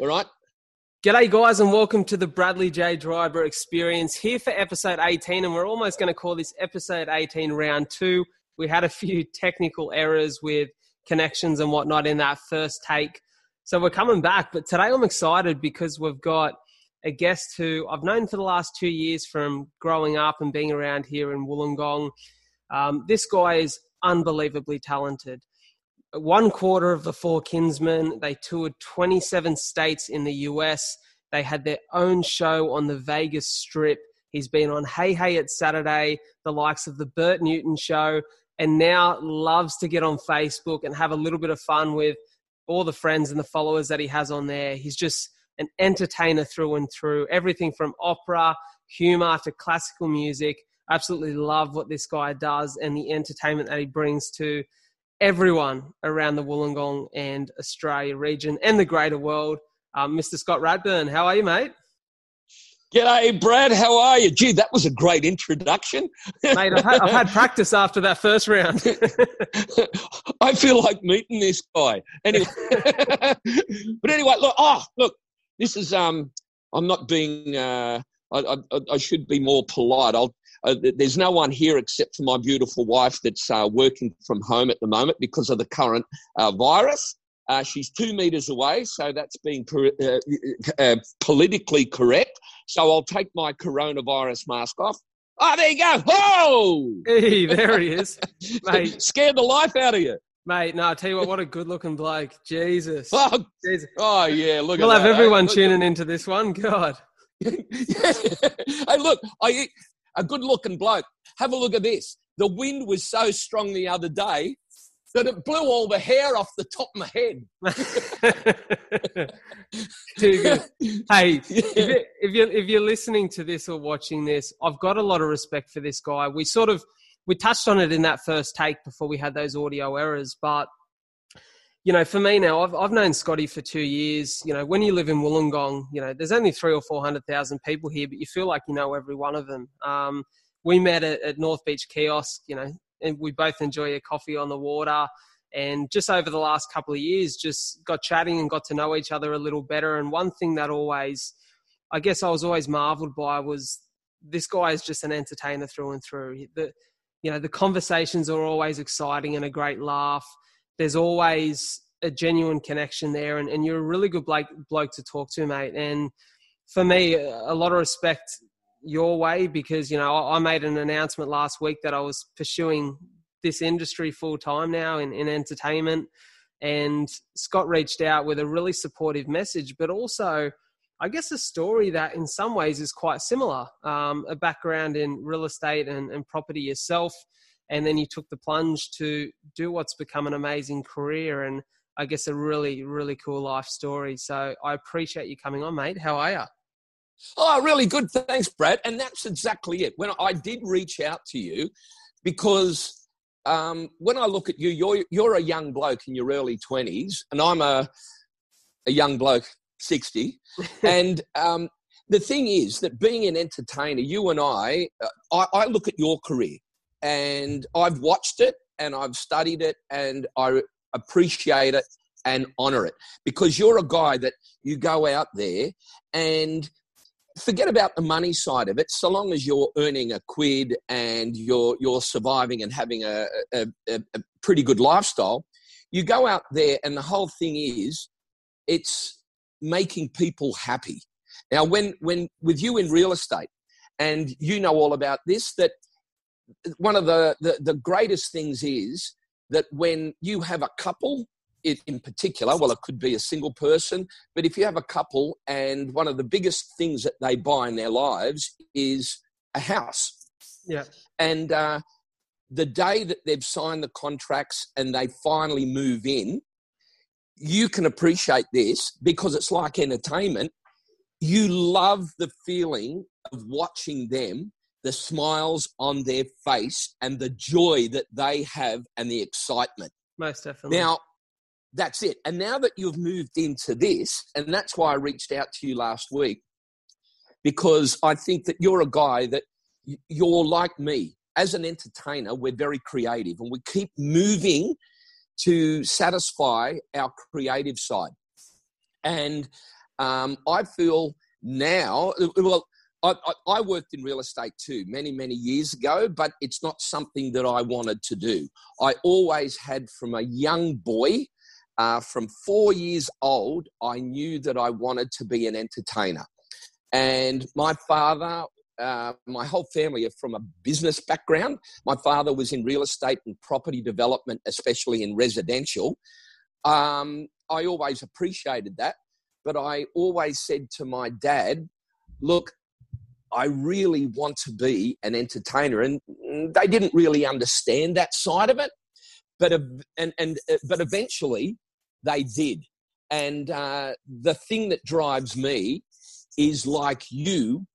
All right. G'day, guys, and welcome to the Bradley J. Driver Experience here for episode 18. And we're almost going to call this episode 18 round two. We had a few technical errors with connections and whatnot in that first take. So we're coming back. But today I'm excited because we've got a guest who I've known for the last two years from growing up and being around here in Wollongong. Um, this guy is unbelievably talented one quarter of the Four Kinsmen. They toured 27 states in the US. They had their own show on the Vegas Strip. He's been on Hey Hey It's Saturday, the likes of the Bert Newton Show, and now loves to get on Facebook and have a little bit of fun with all the friends and the followers that he has on there. He's just an entertainer through and through. Everything from opera, humor to classical music. Absolutely love what this guy does and the entertainment that he brings to everyone around the Wollongong and Australia region and the greater world. Um, Mr. Scott Radburn, how are you, mate? G'day, Brad. How are you? Gee, that was a great introduction. Mate, I've had, I've had practice after that first round. I feel like meeting this guy. Anyway, but anyway, look. Oh, look. This is um. I'm not being. Uh, I, I, I should be more polite. I'll uh, there's no one here except for my beautiful wife that's uh, working from home at the moment because of the current uh, virus. Uh, she's two meters away, so that's being uh, uh, politically correct. So I'll take my coronavirus mask off. Oh, there you go. Oh! Hey, there he is. Mate. Scared the life out of you. Mate, no, I tell you what, what a good looking bloke. Jesus. Oh, Jesus. oh yeah, look we'll have that. everyone hey, tuning into this one. God. hey, look, I a good looking bloke. Have a look at this. The wind was so strong the other day that it blew all the hair off the top of my head. Too good. Hey, yeah. if, you, if, you're, if you're listening to this or watching this, I've got a lot of respect for this guy. We sort of we touched on it in that first take before we had those audio errors, but you know, for me now, I've, I've known Scotty for two years. You know, when you live in Wollongong, you know, there's only three or 400,000 people here, but you feel like you know every one of them. Um, we met at, at North Beach Kiosk, you know, and we both enjoy a coffee on the water. And just over the last couple of years, just got chatting and got to know each other a little better. And one thing that always, I guess I was always marveled by was this guy is just an entertainer through and through. The, you know, the conversations are always exciting and a great laugh there's always a genuine connection there, and, and you're a really good bloke, bloke to talk to, mate. And for me, a lot of respect your way because you know I made an announcement last week that I was pursuing this industry full time now in, in entertainment, and Scott reached out with a really supportive message, but also. I guess a story that in some ways is quite similar. Um, a background in real estate and, and property yourself, and then you took the plunge to do what's become an amazing career and I guess a really, really cool life story. So I appreciate you coming on, mate. How are you? Oh, really good. Thanks, Brad. And that's exactly it. When I did reach out to you, because um, when I look at you, you're you're a young bloke in your early twenties, and I'm a a young bloke, sixty. and um, the thing is that being an entertainer, you and I, uh, I, I look at your career, and I've watched it and I've studied it and I appreciate it and honor it because you're a guy that you go out there and forget about the money side of it. So long as you're earning a quid and you're you're surviving and having a, a, a, pretty good lifestyle you go out there and the whole thing is it's making people happy. Now when when with you in real estate and you know all about this that one of the, the, the greatest things is that when you have a couple it, in particular, well, it could be a single person, but if you have a couple and one of the biggest things that they buy in their lives is a house. Yeah. And uh, the day that they've signed the contracts and they finally move in, you can appreciate this because it's like entertainment. You love the feeling of watching them the smiles on their face and the joy that they have and the excitement. Most definitely. Now, that's it. And now that you've moved into this, and that's why I reached out to you last week, because I think that you're a guy that you're like me. As an entertainer, we're very creative and we keep moving to satisfy our creative side. And Um, I feel now, well, I, I, I, worked in real estate too many, many years ago, but it's not something that I wanted to do. I always had from a young boy, uh, from four years old, I knew that I wanted to be an entertainer. And my father, uh, my whole family are from a business background. My father was in real estate and property development, especially in residential. Um, I always appreciated that, but I always said to my dad, look, I really want to be an entertainer. And they didn't really understand that side of it. But, and, and, uh, but eventually they did. And uh, the thing that drives me is like you,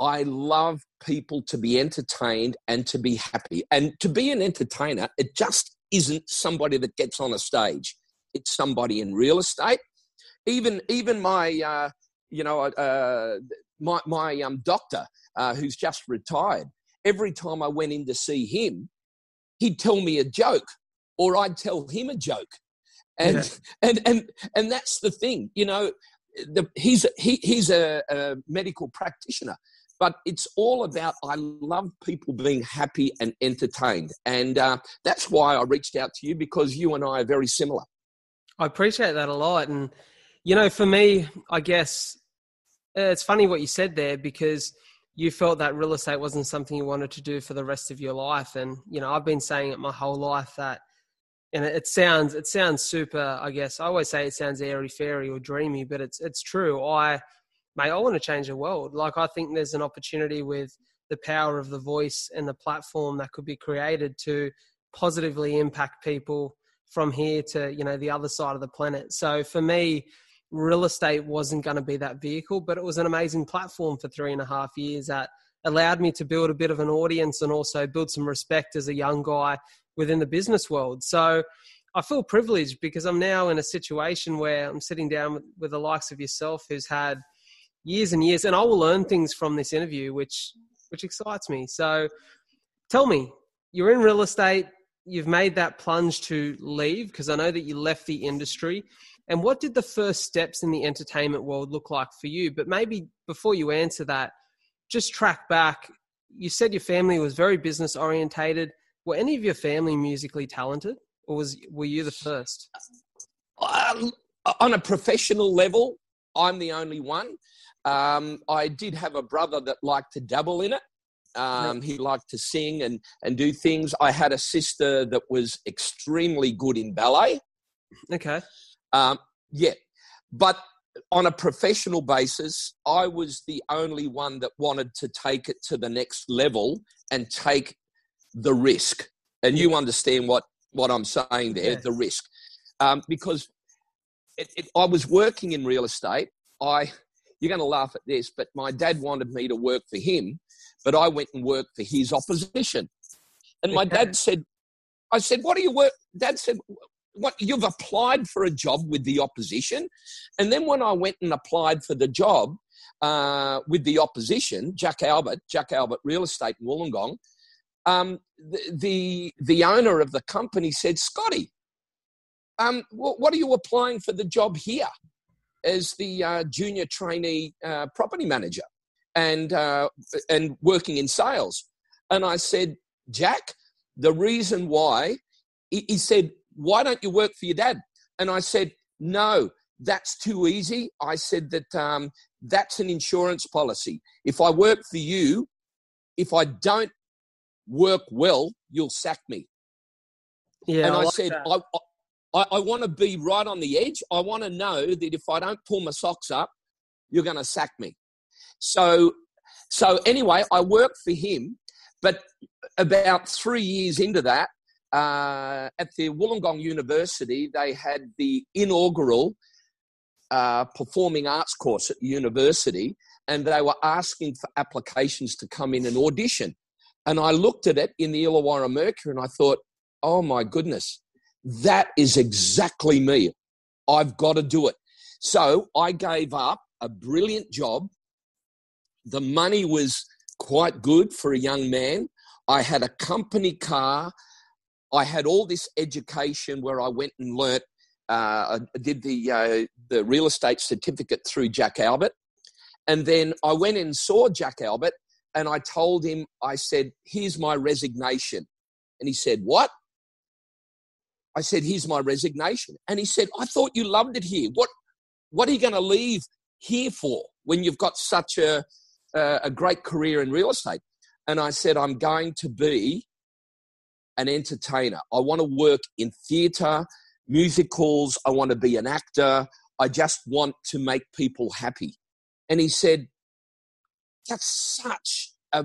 I love people to be entertained and to be happy. And to be an entertainer, it just isn't somebody that gets on a stage. It's somebody in real estate. Even even my uh, you know uh, my, my um, doctor, uh, who's just retired, every time I went in to see him, he'd tell me a joke or I'd tell him a joke. And, yeah. and, and, and that's the thing, you know, the, he's, he, he's a, a medical practitioner but it's all about i love people being happy and entertained and uh, that's why i reached out to you because you and i are very similar i appreciate that a lot and you know for me i guess Uh, it's funny what you said there because you felt that real estate wasn't something you wanted to do for the rest of your life. And you know i've been saying it my whole life that and it sounds it sounds super i guess i always say it sounds airy fairy or dreamy but it's it's true. I mate i want to change the world. Like i think there's an opportunity with the power of the voice and the platform that could be created to positively impact people from here to you know the other side of the planet. So for me real estate wasn't going to be that vehicle, but it was an amazing platform for three and a half years that allowed me to build a bit of an audience and also build some respect as a young guy within the business world. So I feel privileged because I'm now in a situation where I'm sitting down with, the likes of yourself who's had years and years, and I will learn things from this interview, which which excites me. So tell me, you're in real estate, you've made that plunge to leave because I know that you left the industry. And what did the first steps in the entertainment world look like for you? But maybe before you answer that, just track back. You said your family was very business orientated. Were any of your family musically talented, or was were you the first? Um, on a professional level, I'm the only one. Um, I did have a brother that liked to dabble in it. Um, he liked to sing and, and do things. I had a sister that was extremely good in ballet. Okay. Um, yeah, but on a professional basis, I was the only one that wanted to take it to the next level and take the risk. And you understand what, what I'm saying there, the risk. Um, because it, it, I was working in real estate. I, you're going to laugh at this, but my dad wanted me to work for him, but I went and worked for his opposition. And my dad said, I said, what do you work? Dad said, what you've applied for a job with the opposition, and then when I went and applied for the job uh, with the opposition, Jack Albert, Jack Albert Real Estate in Wollongong, um, the, the, the owner of the company said, Scotty, um, what are you applying for the job here as the uh, junior trainee uh, property manager and uh, and working in sales? And I said, Jack, the reason why he said why don't you work for your dad? And I said, no, that's too easy. I said that um, that's an insurance policy. If I work for you, if I don't work well, you'll sack me. Yeah, and I, I like said, I, I, I want to be right on the edge. I want to know that if I don't pull my socks up, you're going to sack me. So, so anyway, I worked for him, but about three years into that, uh, at the Wollongong University, they had the inaugural uh, performing arts course at the university, and they were asking for applications to come in and audition. And I looked at it in the Illawarra Mercury and I thought, oh my goodness, that is exactly me. I've got to do it. So I gave up a brilliant job. The money was quite good for a young man. I had a company car I had all this education where I went and learnt uh, I did the uh, the real estate certificate through Jack Albert, and then I went and saw Jack Albert, and I told him, I said, "Here's my resignation," and he said, "What?" I said, "Here's my resignation," and he said, "I thought you loved it here. What what are you going to leave here for when you've got such a a great career in real estate?" And I said, "I'm going to be." An entertainer. I want to work in theatre musicals. I want to be an actor. I just want to make people happy. And he said, That's such a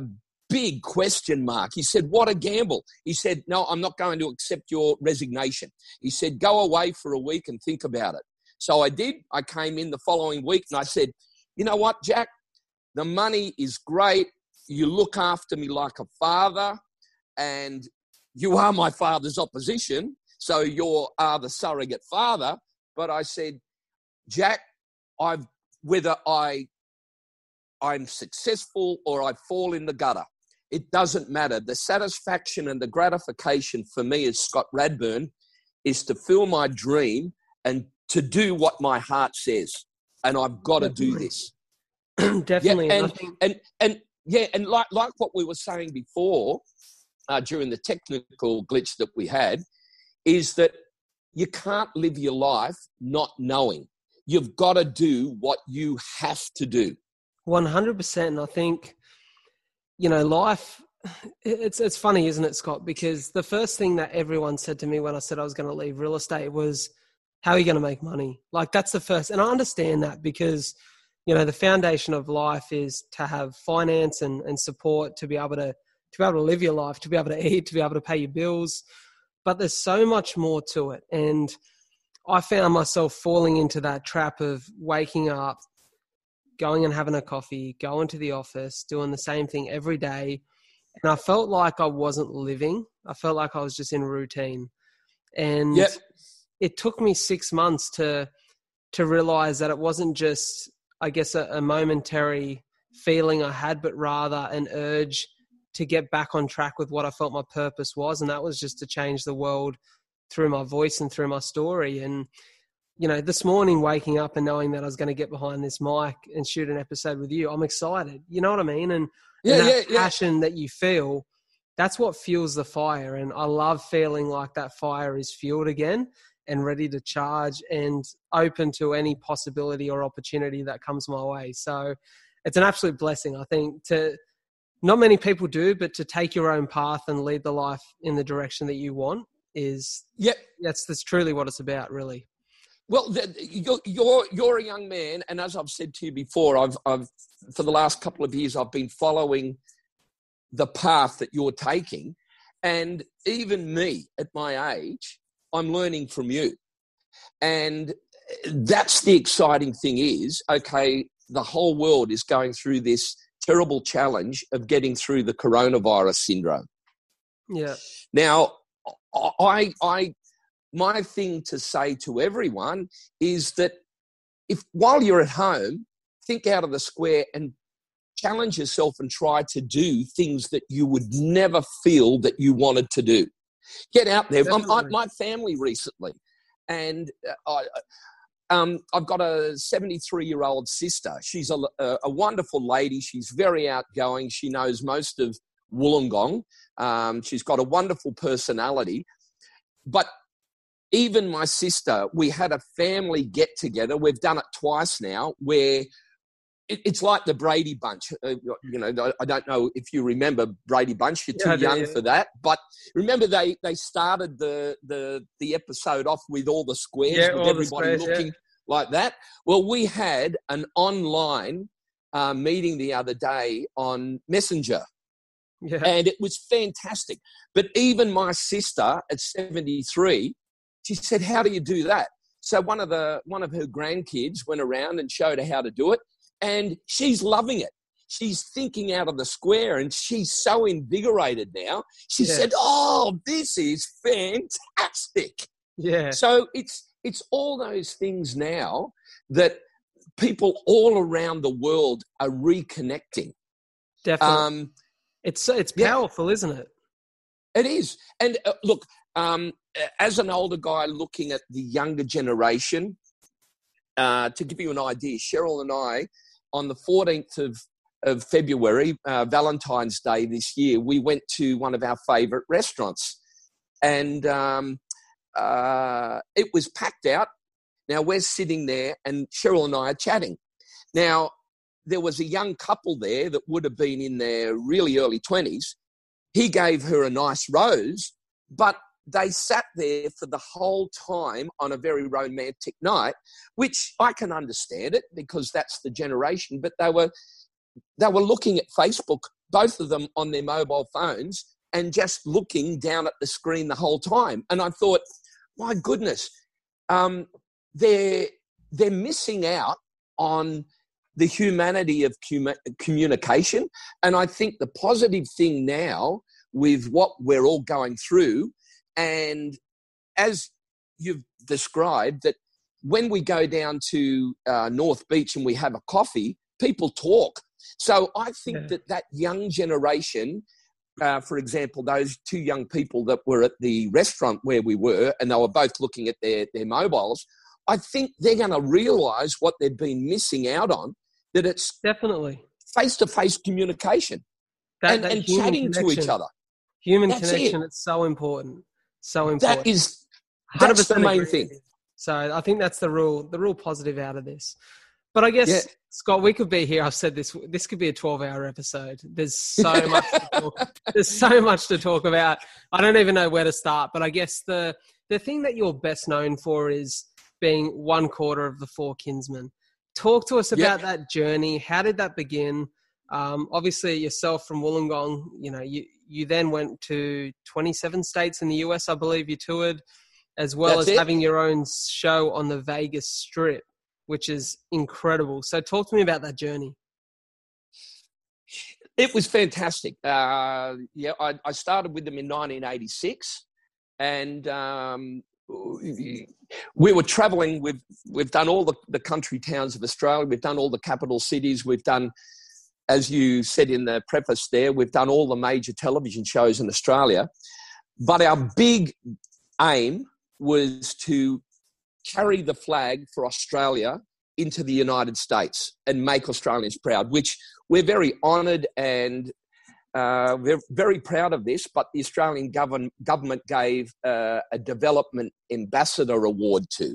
big question mark. He said, What a gamble. He said, No, I'm not going to accept your resignation. He said, Go away for a week and think about it. So I did. I came in the following week and I said, You know what, Jack? The money is great. You look after me like a father, and you are my father's opposition. So you are the surrogate father. But I said, Jack, I've whether I I'm successful or I fall in the gutter. It doesn't matter. The satisfaction and the gratification for me as Scott Radburn is to feel my dream and to do what my heart says. And I've got to do this. Definitely. Yeah, and, and, and, yeah, and like, like what we were saying before uh, during the technical glitch that we had, is that you can't live your life not knowing. You've got to do what you have to do. 100%. I think, you know, life, it's, it's funny, isn't it, Scott? Because the first thing that everyone said to me when I said I was going to leave real estate was, how are you going to make money? Like, that's the first. And I understand that because, you know, the foundation of life is to have finance and, and support to be able to, to be able to live your life, to be able to eat, to be able to pay your bills, but there's so much more to it. And I found myself falling into that trap of waking up, going and having a coffee, going to the office, doing the same thing every day. And I felt like I wasn't living. I felt like I was just in routine. And yep. it took me six months to to realize that it wasn't just, I guess, a, a momentary feeling I had, but rather an urge to get back on track with what I felt my purpose was, and that was just to change the world through my voice and through my story. And you know, this morning waking up and knowing that I was going to get behind this mic and shoot an episode with you, I'm excited. You know what I mean? And, yeah, and that yeah, passion yeah. that you feel, that's what fuels the fire. And I love feeling like that fire is fueled again and ready to charge and open to any possibility or opportunity that comes my way. So it's an absolute blessing, I think, to not many people do, but to take your own path and lead the life in the direction that you want is yeah, that's that's truly what it's about, really. Well, the, you're, you're you're a young man, and as I've said to you before, I've I've for the last couple of years I've been following the path that you're taking, and even me at my age, I'm learning from you, and that's the exciting thing. Is okay, the whole world is going through this terrible challenge of getting through the coronavirus syndrome. Yeah. Now, I, I, my thing to say to everyone is that if while you're at home, think out of the square and challenge yourself and try to do things that you would never feel that you wanted to do. Get out there. I, my family recently, and uh, I, um, I've got a 73 year old sister. She's a, a, wonderful lady. She's very outgoing. She knows most of Wollongong. Um, she's got a wonderful personality. But even my sister, we had a family get together. We've done it twice now where it's like the Brady Bunch. Uh, you know, I don't know if you remember Brady Bunch. You're too yeah, young yeah. for that, but remember they they started the the the episode off with all the squares yeah, with everybody squares, looking like that. Well, we had an online uh, meeting the other day on Messenger. Yeah. And it was fantastic. But even my sister at 73, she said, How do you do that? So one of the one of her grandkids went around and showed her how to do it and she's loving it. She's thinking out of the square and she's so invigorated now. She yeah. said, Oh, this is fantastic. Yeah. So it's it's all those things now that people all around the world are reconnecting. Definitely. Um, it's it's powerful, yeah. isn't it? It is. And uh, look, um, as an older guy looking at the younger generation, uh, to give you an idea, Cheryl and I, on the 14th of, of February, uh, Valentine's Day this year, we went to one of our favourite restaurants. And um, uh, it was packed out. Now we're sitting there, and Cheryl and I are chatting. Now, there was a young couple there that would have been in their really early 20s. He gave her a nice rose, but they sat there for the whole time on a very romantic night, which I can understand it because that's the generation, but they were they were looking at Facebook, both of them on their mobile phones, and just looking down at the screen the whole time. And I thought, my goodness, um, they're they're missing out on the humanity of communication. And I think the positive thing now with what we're all going through, and as you've described, that when we go down to uh, North Beach and we have a coffee, people talk. So I think yeah. that that young generation, uh, for example, those two young people that were at the restaurant where we were, and they were both looking at their, their mobiles, I think they're going to realize what they've been missing out on that it's definitely face to face communication that, and, that and chatting connection. to each other. Human that's connection, it. it's so important. So important. That is that's the main thing. So I think that's the real the real positive out of this. But I guess yeah. Scott, we could be here. I've said this. This could be a twelve-hour episode. There's so much. To talk, there's so much to talk about. I don't even know where to start. But I guess the the thing that you're best known for is being one quarter of the four kinsmen. Talk to us about that journey. How did that begin? Um, obviously, yourself from Wollongong, you know, you, you then went to 27 states in the US, I believe you toured, as well That's as it. having your own show on the Vegas Strip, which is incredible. So, talk to me about that journey. It was fantastic. Uh, yeah, I, I, started with them in 1986, and um, we were traveling we've we've done all the, the country towns of australia we've done all the capital cities we've done as you said in the preface there we've done all the major television shows in australia but our big aim was to carry the flag for australia into the united states and make australians proud which we're very honoured and uh, we're very proud of this, but the Australian government, government gave uh, a development ambassador award to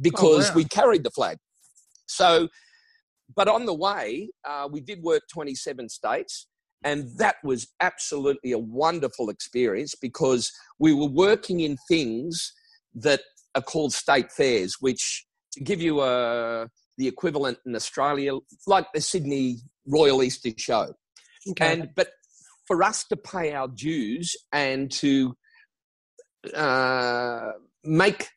because oh, wow. we carried the flag. So, but on the way, uh, we did work 27 states, and that was absolutely a wonderful experience because we were working in things that are called state fairs, which, to give you a, uh, the equivalent in Australia, like the Sydney Royal Easter Show. Okay. And but for us to pay our dues and to uh, make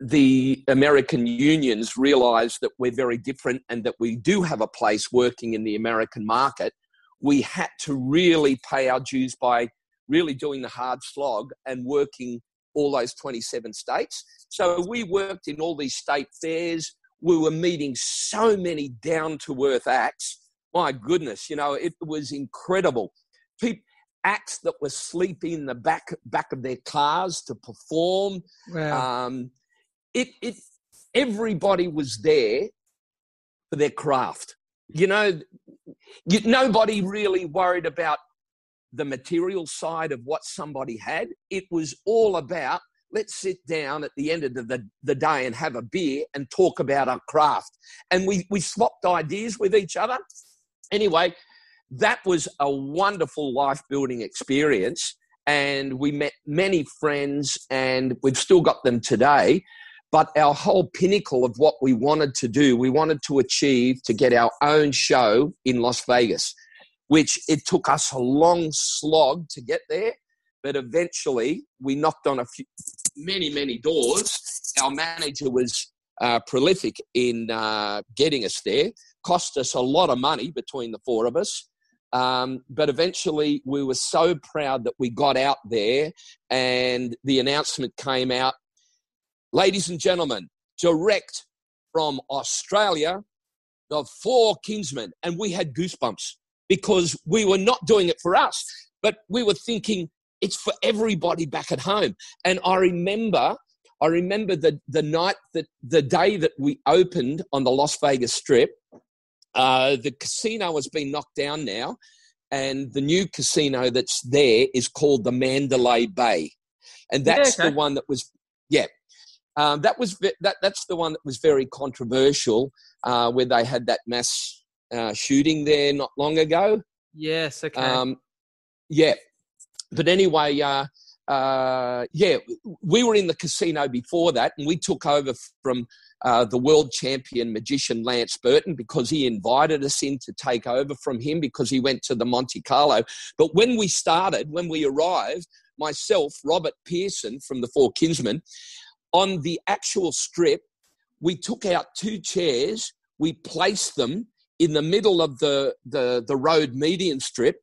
the American unions realize that we're very different and that we do have a place working in the American market, we had to really pay our dues by really doing the hard slog and working all those 27 states. So we worked in all these state fairs. We were meeting so many down to earth acts. My goodness, you know, it was incredible people, acts that were sleeping in the back back of their cars to perform. Wow. Um, it it everybody was there for their craft. You know, you, nobody really worried about the material side of what somebody had. It was all about let's sit down at the end of the, the day and have a beer and talk about our craft. And we, we swapped ideas with each other. Anyway, that was a wonderful life building experience. And we met many friends, and we've still got them today. But our whole pinnacle of what we wanted to do, we wanted to achieve to get our own show in Las Vegas, which it took us a long slog to get there. But eventually, we knocked on a few, many, many doors. Our manager was uh, prolific in uh, getting us there. Cost us a lot of money between the four of us. Um, but eventually, we were so proud that we got out there and the announcement came out. Ladies and gentlemen, direct from Australia, the four kinsmen. And we had goosebumps because we were not doing it for us, but we were thinking, it's for everybody back at home. And I remember, I remember the the night that the day that we opened on the Las Vegas Strip. Uh, the casino has been knocked down now, and the new casino that's there is called the Mandalay Bay, and that's yeah, okay. the one that was yeah. Um, that was that. That's the one that was very controversial, uh, where they had that mass uh, shooting there not long ago. Yes. Okay. Um, yeah, but anyway, uh, uh, yeah, we were in the casino before that, and we took over from uh, the world champion magician Lance Burton because he invited us in to take over from him because he went to the Monte Carlo. But when we started, when we arrived, myself, Robert Pearson from the Four Kinsmen, on the actual strip, we took out two chairs, we placed them in the middle of the, the, the road median strip,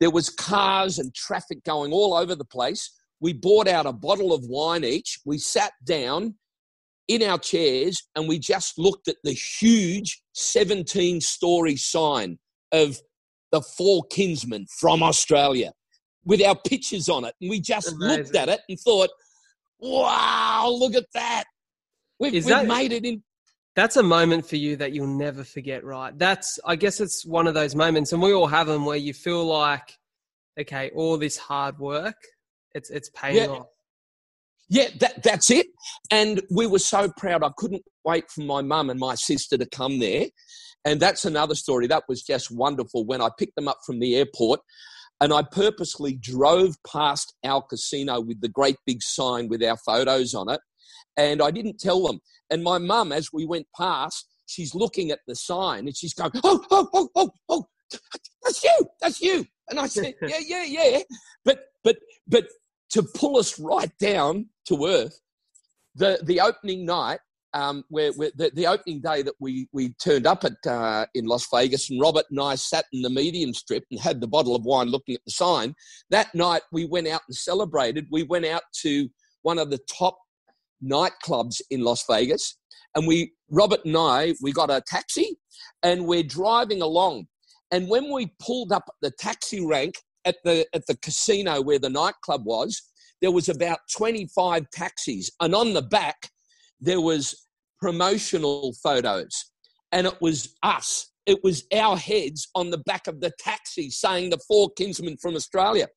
there was cars and traffic going all over the place. We bought out a bottle of wine each. We sat down in our chairs and we just looked at the huge 17 story sign of the four kinsmen from Australia with our pictures on it. And we just Amazing. looked at it and thought, wow, look at that. We've, we've that, made it in. That's a moment for you that you'll never forget, right? That's, I guess it's one of those moments, and we all have them where you feel like, okay, all this hard work, it's it's paying yeah. off. Yeah, that, that's it. And we were so proud. I couldn't wait for my mum and my sister to come there. And that's another story. That was just wonderful when I picked them up from the airport and I purposely drove past our casino with the great big sign with our photos on it and I didn't tell them. And my mum, as we went past, she's looking at the sign and she's going, oh, oh, oh, oh, oh, that's you, that's you. And I said, yeah, yeah, yeah. But, but, but to pull us right down to earth, the, the opening night, um, where, where the, the, opening day that we, we turned up at uh, in Las Vegas, and Robert and I sat in the medium strip and had the bottle of wine looking at the sign. That night we went out and celebrated. We went out to one of the top nightclubs in Las Vegas. And we, Robert and I, we got a taxi and we're driving along. And when we pulled up the taxi rank at the, at the casino where the nightclub was, there was about 25 taxis. And on the back, there was promotional photos. And it was us. It was our heads on the back of the taxi saying the four kinsmen from Australia.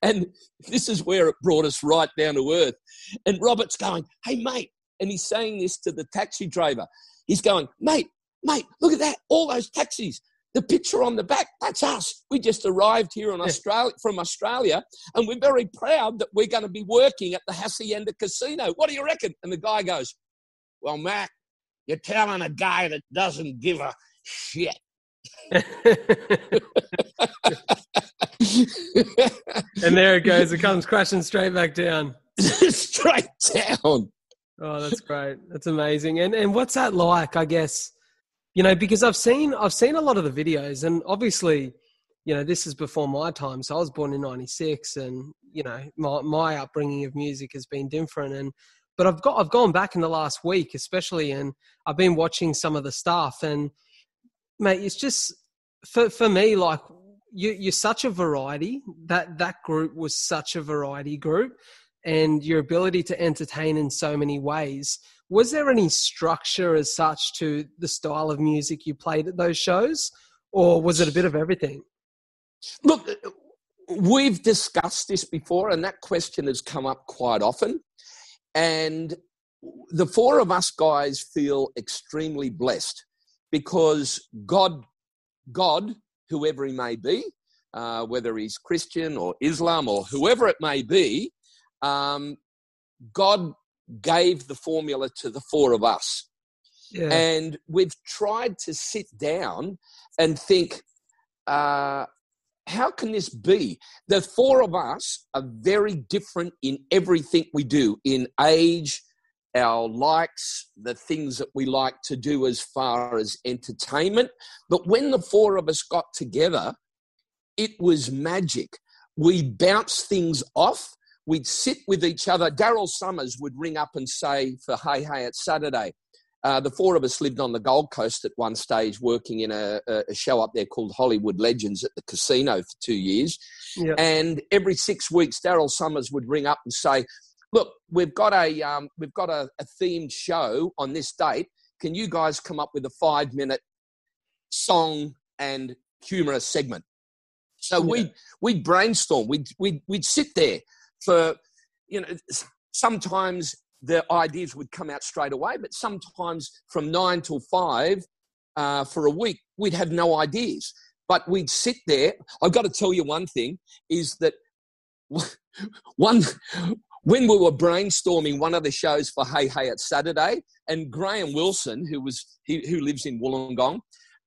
And this is where it brought us right down to earth. And Robert's going, Hey, mate. And he's saying this to the taxi driver. He's going, Mate, mate, look at that. All those taxis. The picture on the back, that's us. We just arrived here in Australia from Australia, and we're very proud that we're going to be working at the Hacienda Casino. What do you reckon? And the guy goes, Well, Mac, you're telling a guy that doesn't give a shit. and there it goes. It comes crashing straight back down. straight down. Oh, that's great. That's amazing. And and what's that like? I guess you know because I've seen I've seen a lot of the videos, and obviously, you know, this is before my time. So I was born in '96, and you know, my my upbringing of music has been different. And but I've got I've gone back in the last week, especially, and I've been watching some of the stuff, and mate, it's just for for me like you, you're such a variety. That that group was such a variety group, and your ability to entertain in so many ways. Was there any structure as such to the style of music you played at those shows, or was it a bit of everything? Look, we've discussed this before, and that question has come up quite often. And the four of us guys feel extremely blessed because God, God whoever he may be, uh, whether he's Christian or Islam or whoever it may be, um, God gave the formula to the four of us. Yeah. And we've tried to sit down and think, uh, how can this be? The four of us are very different in everything we do in age, our likes, the things that we like to do as far as entertainment. But when the four of us got together, it was magic. We bounced things off. We'd sit with each other. Daryl Somers would ring up and say, for Hey, hey, it's Saturday. Uh, the four of us lived on the Gold Coast at one stage, working in a, a, show up there called Hollywood Legends at the casino for two years. Yep. And every six weeks, Daryl Somers would ring up and say, "Look, we've got a um, we've got a, a themed show on this date. Can you guys come up with a five minute song and humorous segment?" So yeah. we'd we'd brainstorm. We'd we'd we'd sit there for you know sometimes the ideas would come out straight away, but sometimes from nine till five uh, for a week, we'd have no ideas. But we'd sit there. I've got to tell you one thing is that one, when we were brainstorming one of the shows for Hey Hey It's Saturday, and Graham Wilson, who was he, who lives in Wollongong,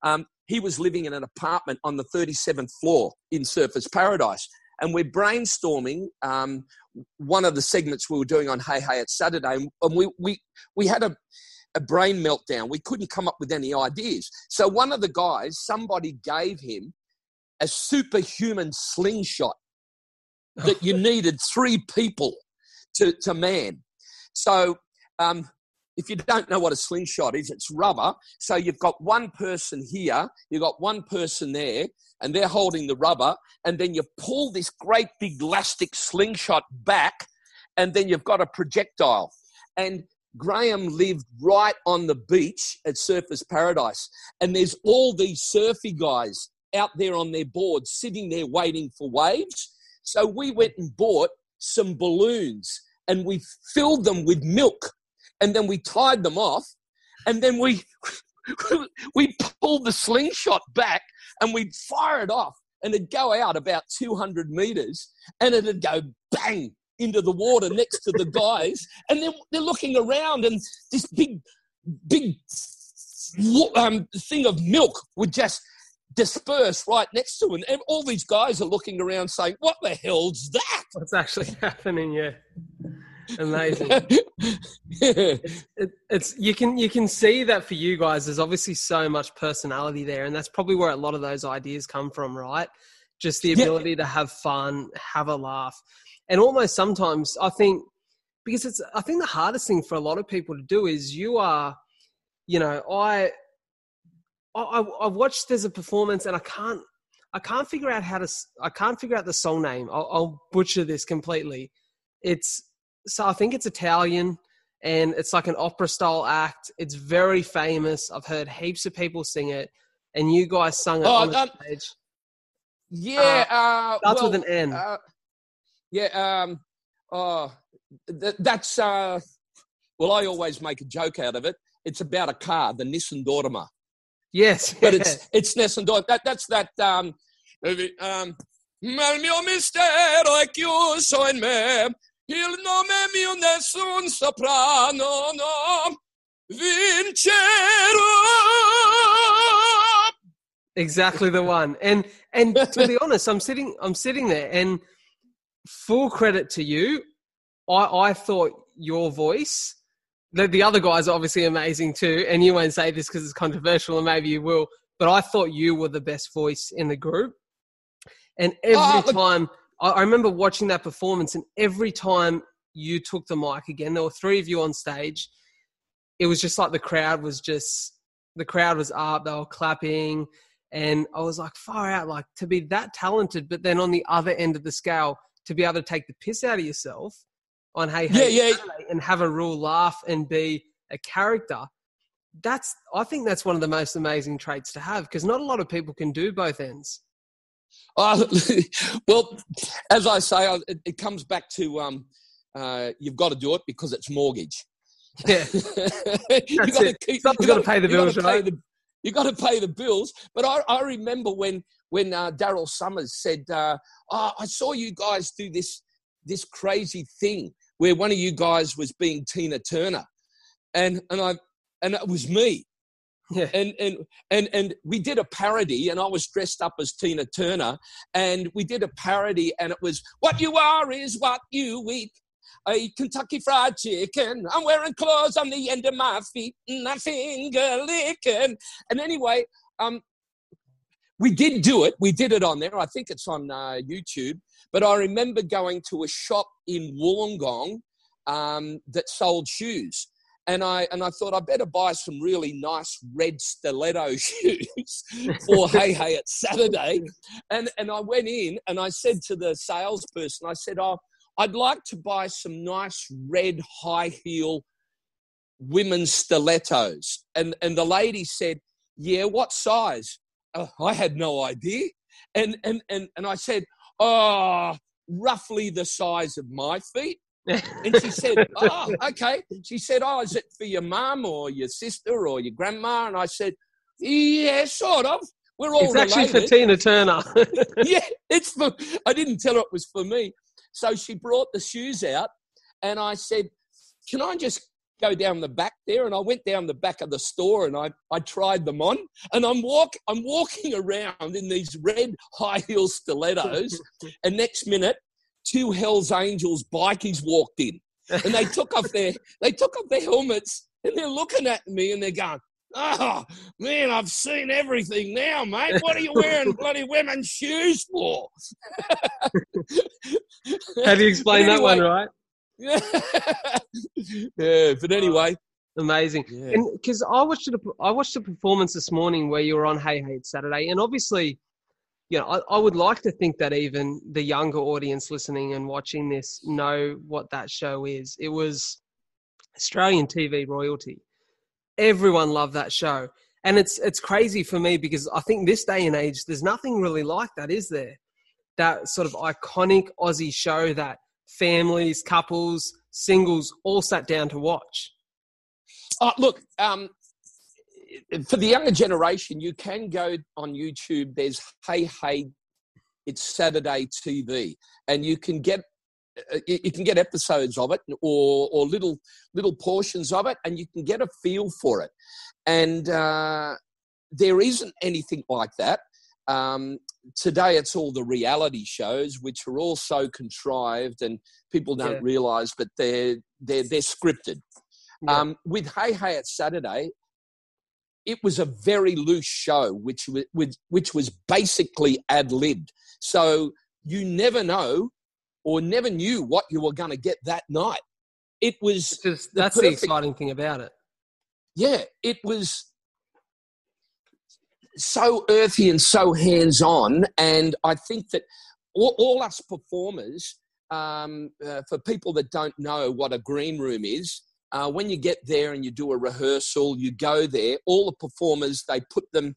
um, he was living in an apartment on the 37th floor in Surfers Paradise, and we're brainstorming um, one of the segments we were doing on Hey Hey It's Saturday, and we we we had a a brain meltdown. We couldn't come up with any ideas. So one of the guys, somebody gave him a superhuman slingshot that you needed three people to, to man. So um, if you don't know what a slingshot is, it's rubber. So you've got one person here, you've got one person there, and they're holding the rubber, and then you pull this great big elastic slingshot back, and then you've got a projectile. And Graham lived right on the beach at Surfers Paradise, and there's all these surfy guys out there on their boards sitting there waiting for waves. So we went and bought some balloons and we filled them with milk and then we tied them off and then we we pulled the slingshot back and we'd fire it off and it'd go out about 200 meters and it'd go bang into the water next to the guys and they're, they're looking around and this big big um, thing of milk would just disperse right next to them and all these guys are looking around saying what the hell's that? What's actually happening yeah Amazing. it, it's you can you can see that for you guys. There's obviously so much personality there, and that's probably where a lot of those ideas come from, right? Just the ability yeah. to have fun, have a laugh, and almost sometimes I think because it's I think the hardest thing for a lot of people to do is you are, you know, I I, I watched there's a performance and I can't I can't figure out how to I can't figure out the song name. I'll, I'll butcher this completely. It's so I think it's Italian and it's like an opera style act. It's very famous. I've heard heaps of people sing it, and you guys sung it oh, on the um, stage. Yeah, uh, uh, starts well, with an N. Uh, yeah, um, oh, th- that's uh, well, I always make a joke out of it. It's about a car, the Nissan Dortima. Yes, but it's it's Nissan Dortima. That, that's that. Um, um, Ma il mio mistero è chiuso in me, Il nome mio nessun soprano, no, Vincero. Exactly the one. And and to be honest, I'm sitting I'm sitting there and full credit to you. I I thought your voice the, the other guys are obviously amazing too, and you won't say this because it's controversial, and maybe you will. But I thought you were the best voice in the group, and every oh, time I remember watching that performance, and every time you took the mic again, there were three of you on stage. It was just like the crowd was just the crowd was up, they were clapping, and I was like, far out, like to be that talented, but then on the other end of the scale, to be able to take the piss out of yourself on hey, hey, yeah, yeah. and have a real laugh and be a character. That's I think that's one of the most amazing traits to have because not a lot of people can do both ends. Uh, well, as I say, it, it comes back to um, uh, you've got to do it because it's mortgage. Yeah, you got to keep. Someone's got to pay the bills, right? The, you got to pay the bills. But I, I remember when when uh, Daryl Somers said, uh, oh, "I saw you guys do this this crazy thing where one of you guys was being Tina Turner," and and I and it was me. Yeah. And, and and and we did a parody, and I was dressed up as Tina Turner, and we did a parody, and it was "What you are is what you eat." A Kentucky Fried Chicken. I'm wearing clothes on the end of my feet, and my finger licking. And anyway, um, we did do it. We did it on there. I think it's on uh, YouTube. But I remember going to a shop in Wollongong um, that sold shoes and I and I thought I better buy some really nice red stiletto shoes for Hey Hey it's Saturday, and and I went in and I said to the salesperson, I said, "Oh, I'd like to buy some nice red high heel women's stilettos," and and the lady said, "Yeah, what size?" Uh, I had no idea, and and and and I said, "Oh." Roughly the size of my feet and she said, Oh, okay. She said, Oh, is it for your mum or your sister or your grandma? And I said, Yeah, sort of. We're all It's actually related. for Tina Turner. yeah, it's for, I didn't tell her it was for me. So she brought the shoes out and I said, Can I just go down the back there? And I went down the back of the store and I, I tried them on. And I'm walk I'm walking around in these red high heel stilettos. and next minute, two Hell's Angels bikies walked in. And they took off their they took off their helmets and they're looking at me and they're going, Oh man, I've seen everything now, mate. What are you wearing bloody women's shoes for? Do you explain But that one, right? yeah, but anyway, Amazing. Yeah. And because I watched it, I watched a performance this morning where you were on Hey Hey It's Saturday, and obviously, you know, I, I would like to think that even the younger audience listening and watching this know what that show is. It was Australian TV royalty. Everyone loved that show, and it's it's crazy for me because I think this day and age, there's nothing really like that, is there? That sort of iconic Aussie show that families, couples, singles all sat down to watch. Oh, look, um, for the younger generation, you can go on YouTube. There's Hey Hey, it's Saturday TV, and you can get uh, you you can get episodes of it or or little little portions of it, and you can get a feel for it. And uh, there isn't anything like that. Um, today, it's all the reality shows, which are all so contrived, and people don't Yeah. realise, but they're they're they're scripted. Yeah. Um, with Hey Hey it's Saturday, it was a very loose show, which was which, which was basically ad libbed. So you never know, or never knew what you were going to get that night. It was just the that's the perfect- exciting thing about it. yeah, it was so earthy and so hands on. And I think that all, all us performers, um, uh, for people that don't know what a green room is, uh, when you get there and you do a rehearsal, you go there, all the performers, they put them,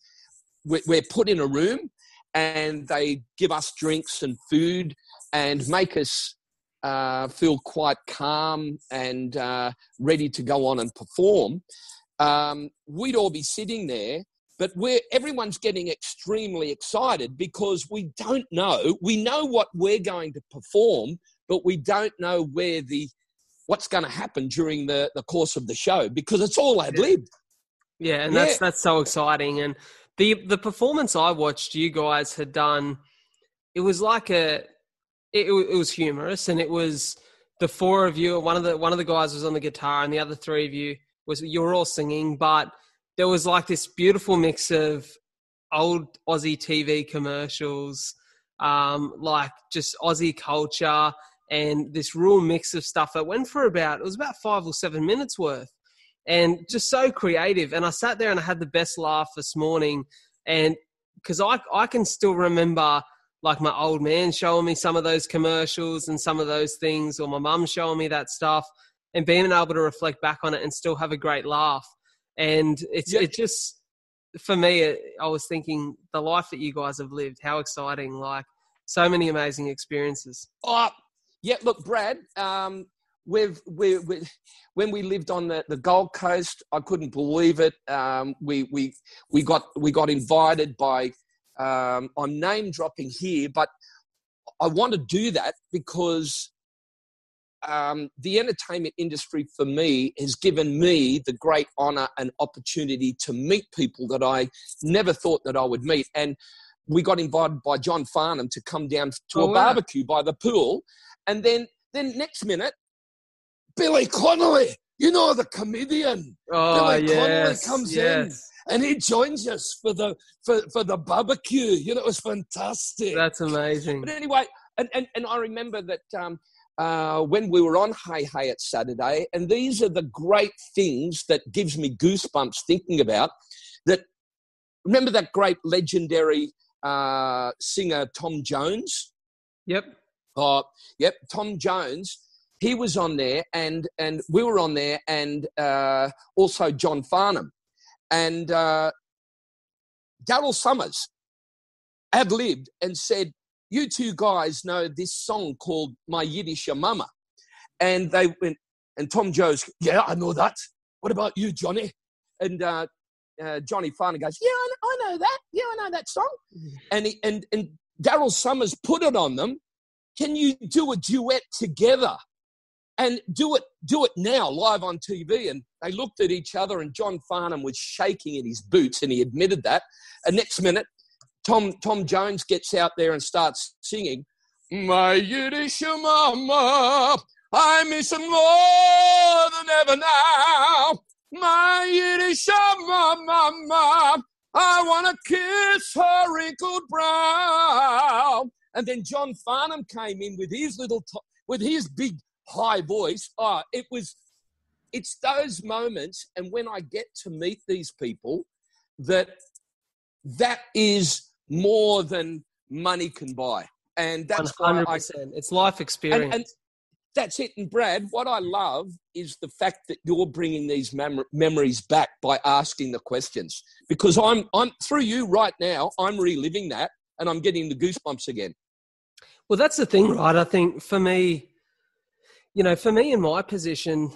we're, put in a room and they give us drinks and food and make us uh, feel quite calm and uh, ready to go on and perform. Um, we'd all be sitting there, but we're everyone's getting extremely excited because we don't know. We know what we're going to perform, but we don't know where the what's going to happen during the, the course of the show because it's all ad lib. Yeah, and Yeah. that's that's so exciting. And the the performance I watched, you guys had done. It was like a, it, it was humorous, and it was the four of you. One of the one of the guys was on the guitar, and the other three of you was you were all singing. But there was like this beautiful mix of old Aussie TV commercials, um, like just Aussie culture, and this real mix of stuff that went for about it was about five or seven minutes worth and just so creative. And I sat there and I had the best laugh this morning, and because I I can still remember like my old man showing me some of those commercials and some of those things, or my mum showing me that stuff, and being able to reflect back on it and still have a great laugh. And it's Yeah. it just for me, it, I was thinking the life that you guys have lived, how exciting! Like so many amazing experiences. Oh, yeah. Look, Brad. Um, we've we we when we lived on the, the Gold Coast, I couldn't believe it. Um, we we we got we got invited by. Um, I'm name dropping here, but I want to do that because um, the entertainment industry for me has given me the great honor and opportunity to meet people that I never thought that I would meet. And we got invited by John Farnham to come down to Oh, a wow. barbecue by the pool. And then, then next minute, Billy Connolly, you know, the comedian, Oh Billy Connolly yes, comes in. and he joins us for the, for, for the barbecue. You know, it was fantastic. That's amazing. But anyway, and, and, and I remember that um, uh, when we were on Hey Hey at Saturday, and these are the great things that gives me goosebumps thinking about. That remember that great legendary uh, singer Tom Jones. Yep. Oh, yep. Tom Jones. He was on there, and and we were on there, and uh, also John Farnham, and uh, Daryl Somers ad libbed and said, "You two guys know this song called My Yiddish Mama," and they went, and Tom Jones, "Yeah, I know that. What about you, Johnny?" And uh, uh, Johnny Farnham goes, "Yeah, I know, I know that. Yeah, I know that song." And he, and and Daryl Somers put it on them. Can you do a duet together? And do it, do it now, live on TV. And they looked at each other, and John Farnham was shaking in his boots, and he admitted that. And next minute, Tom Tom Jones gets out there and starts singing, "My Yiddish mama, I miss her more than ever now." My Yiddish mama, I want to kiss her wrinkled brow. And then John Farnham came in with his little, t- with his big high voice. Oh, it was, it's those moments. And when I get to meet these people, that that is more than money can buy. And that's 100%. why I, said it's life experience. And, and, that's it. And Brad, what I love is the fact that you're bringing these mem- memories back by asking the questions. Because I'm, I'm through you right now. I'm reliving that, and I'm getting the goosebumps again. Well, that's the thing, right? I think for me, you know, for me in my position,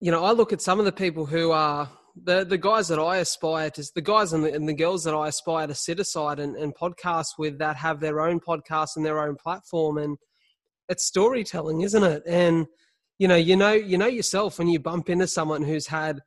you know, I look at some of the people who are the the guys that I aspire to, the guys and the, and the girls that I aspire to sit aside and, and podcast with that have their own podcast and their own platform, and it's storytelling, isn't it? And you know, you know, you know yourself when you bump into someone who's had,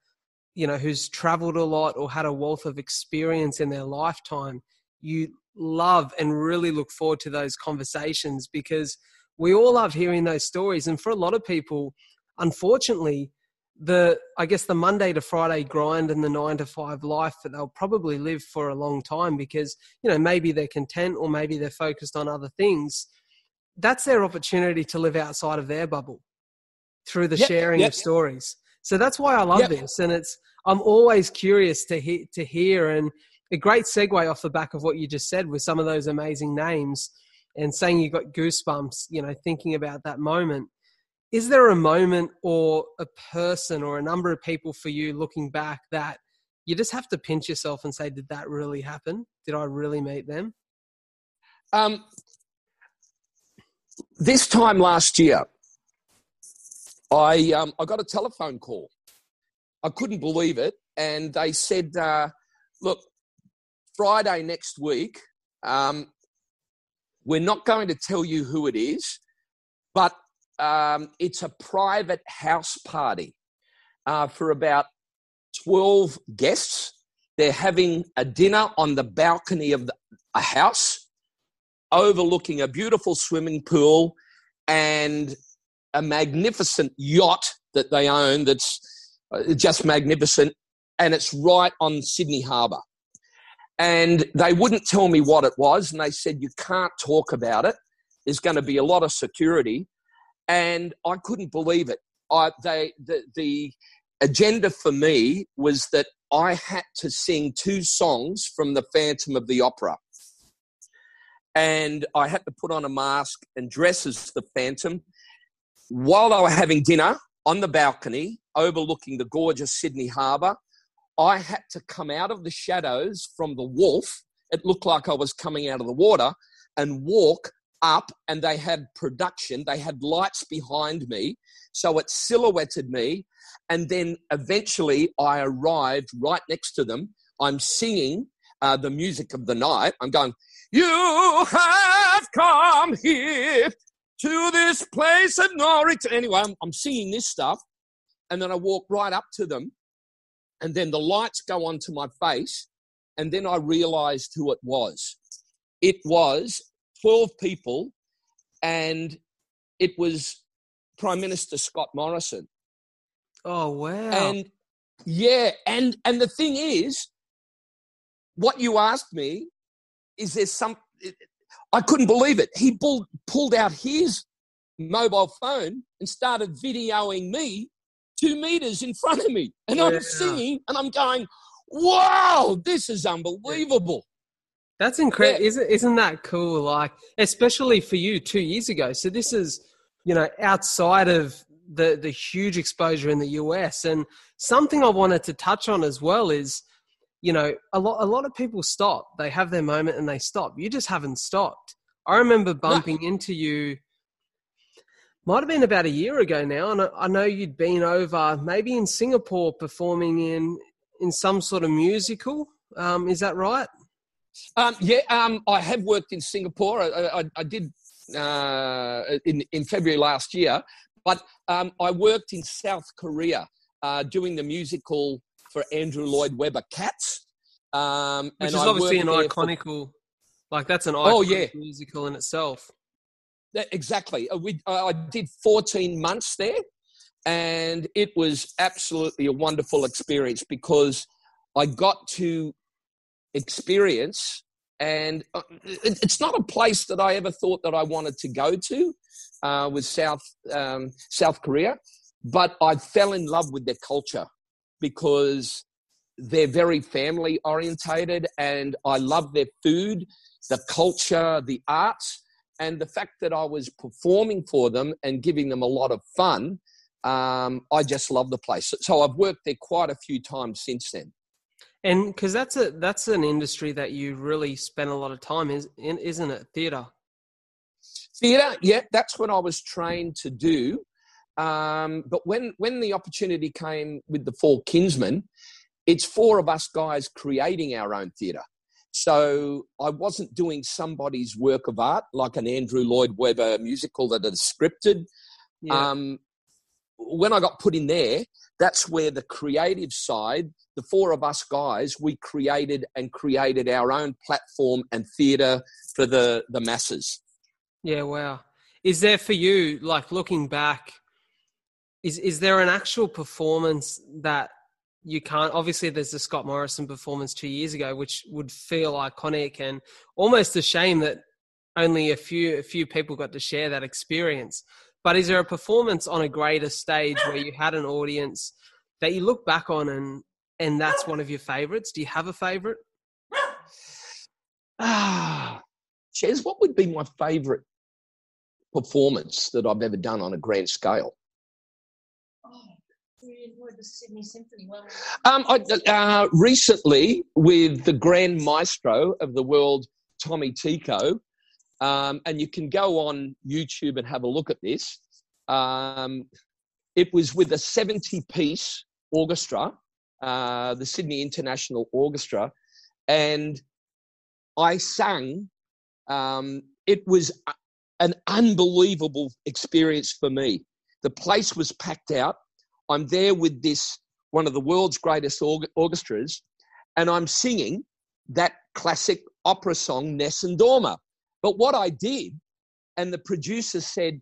you know, who's traveled a lot or had a wealth of experience in their lifetime. You love and really look forward to those conversations because we all love hearing those stories. And for a lot of people, unfortunately, the I guess the Monday to Friday grind and the nine to five life that they'll probably live for a long time because you know maybe they're content or maybe they're focused on other things that's their opportunity to live outside of their bubble through the yep, sharing yep. of stories. So that's why I love yep. this, and it's I'm always curious to hear to hear and a great segue off the back of what you just said with some of those amazing names and saying you got goosebumps, you know, thinking about that moment. Is there a moment or a person or a number of people for you looking back that you just have to pinch yourself and say, did that really happen? Did I really meet them? Um, this time last year, I um, I got a telephone call. I couldn't believe it, and they said, uh, "Look, Friday next week, um, we're not going to tell you who it is, but um, it's a private house party uh, for about twelve guests. They're having a dinner on the balcony of the, a house." Overlooking a beautiful swimming pool and a magnificent yacht that they own that's uh, just magnificent. And it's right on Sydney Harbour. And they wouldn't tell me what it was. And they said, You can't talk about it. There's going to be a lot of security. And I couldn't believe it. I, they, the, the agenda for me was that I had to sing two songs from the Phantom of the Opera and I had to put on a mask and dress as the Phantom while I were having dinner on the balcony overlooking the gorgeous Sydney Harbour. I had to come out of the shadows from the wharf. It looked like I was coming out of the water and walk up, and they had production. They had lights behind me, so it silhouetted me. And then eventually I arrived right next to them. I'm singing uh, the music of the night. I'm going, you have come here to this place of no return. Anyway, I'm, I'm singing this stuff, and then I walk right up to them, and then the lights go onto my face, and then I realized who it was. It was 12 people, and it was Prime Minister Scott Morrison. Oh wow. And yeah, and and the thing is, what you asked me is there some I couldn't believe it. He pulled pulled out his mobile phone and started videoing me two meters in front of me. And yeah. I'm singing and I'm going, wow, this is unbelievable. That's incredible. Yeah. Isn't, isn't that cool? Like, especially for you two years ago. So this is, you know, outside of the, the huge exposure in the US. And something I wanted to touch on as well is, you know, a lot, a lot of people stop. They have their moment and they stop. You just haven't stopped. I remember bumping into you might have been about a year ago now, and I know you'd been over maybe in Singapore performing in in some sort of musical. Um, is that right? Um, yeah, um, I have worked in Singapore. I, I, I did uh, in in February last year, but um, I worked in South Korea uh, doing the musical for Andrew Lloyd Webber Cats, um, which is obviously an iconic. For, like that's an oh yeah musical in itself. That, Exactly. Uh, we, uh, I did 14 months there, and it was absolutely a wonderful experience because I got to experience, and uh, it's not a place that I ever thought that I wanted to go to, uh, with South um, South Korea, but I fell in love with their culture because they're very family orientated, and I love their food, the culture, the arts and the fact that I was performing for them and giving them a lot of fun, um, I just love the place. So I've worked there quite a few times since then. And because that's a that's an industry that you really spend a lot of time is in, isn't it? Theatre. Theatre, yeah, that's what I was trained to do. Um, but when when the opportunity came with the Four Kinsmen, it's four of us guys creating our own theatre. So I wasn't doing somebody's work of art like an Andrew Lloyd Webber musical that is scripted. Yeah. Um, when I got put in there, that's where the creative side, the four of us guys, we created and created our own platform and theatre for the, the masses. Yeah, wow. Is there for you, like looking back, is, is there an actual performance that you can't obviously there's the Scott Morrison performance two years ago, which would feel iconic and almost a shame that only a few a few people got to share that experience. But is there a performance on a greater stage where you had an audience that you look back on and and that's one of your favorites? Do you have a favorite? Ah, Ches, what would be my favorite performance that I've ever done on a grand scale? Um, I, uh, recently, with the Grand Maestro of the world, Tommy Tycho, um, and you can go on YouTube and have a look at this. Um, it was with a 70 piece orchestra, uh, the Sydney International Orchestra, and I sang. Um, it was an unbelievable experience for me. The place was packed out. I'm there with this one of the world's greatest orchestras, and I'm singing that classic opera song Nessun Dorma. But what I did, and the producer said,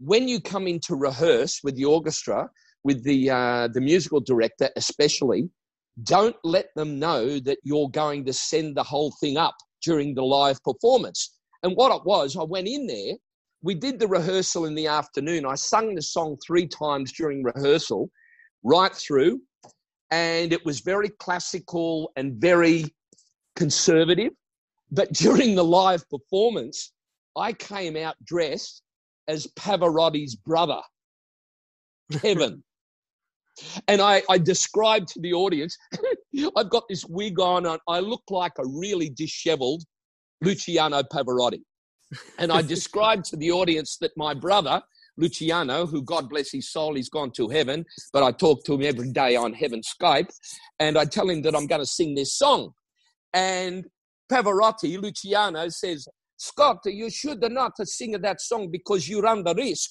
when you come in to rehearse with the orchestra, with the uh, the musical director especially, don't let them know that you're going to send the whole thing up during the live performance. And what it was, I went in there we did the rehearsal in the afternoon. I sung the song three times during rehearsal, right through, and it was very classical and very conservative. But during the live performance, I came out dressed as Pavarotti's brother, Kevin. and I, I described to the audience, I've got this wig on, and I look like a really disheveled Luciano Pavarotti. And I described to the audience that my brother, Luciano, who God bless his soul, he's gone to heaven, but I talk to him every day on heaven Skype, and I tell him that I'm going to sing this song. And Pavarotti, Luciano, says, Scott, you should not sing that song because you run the risk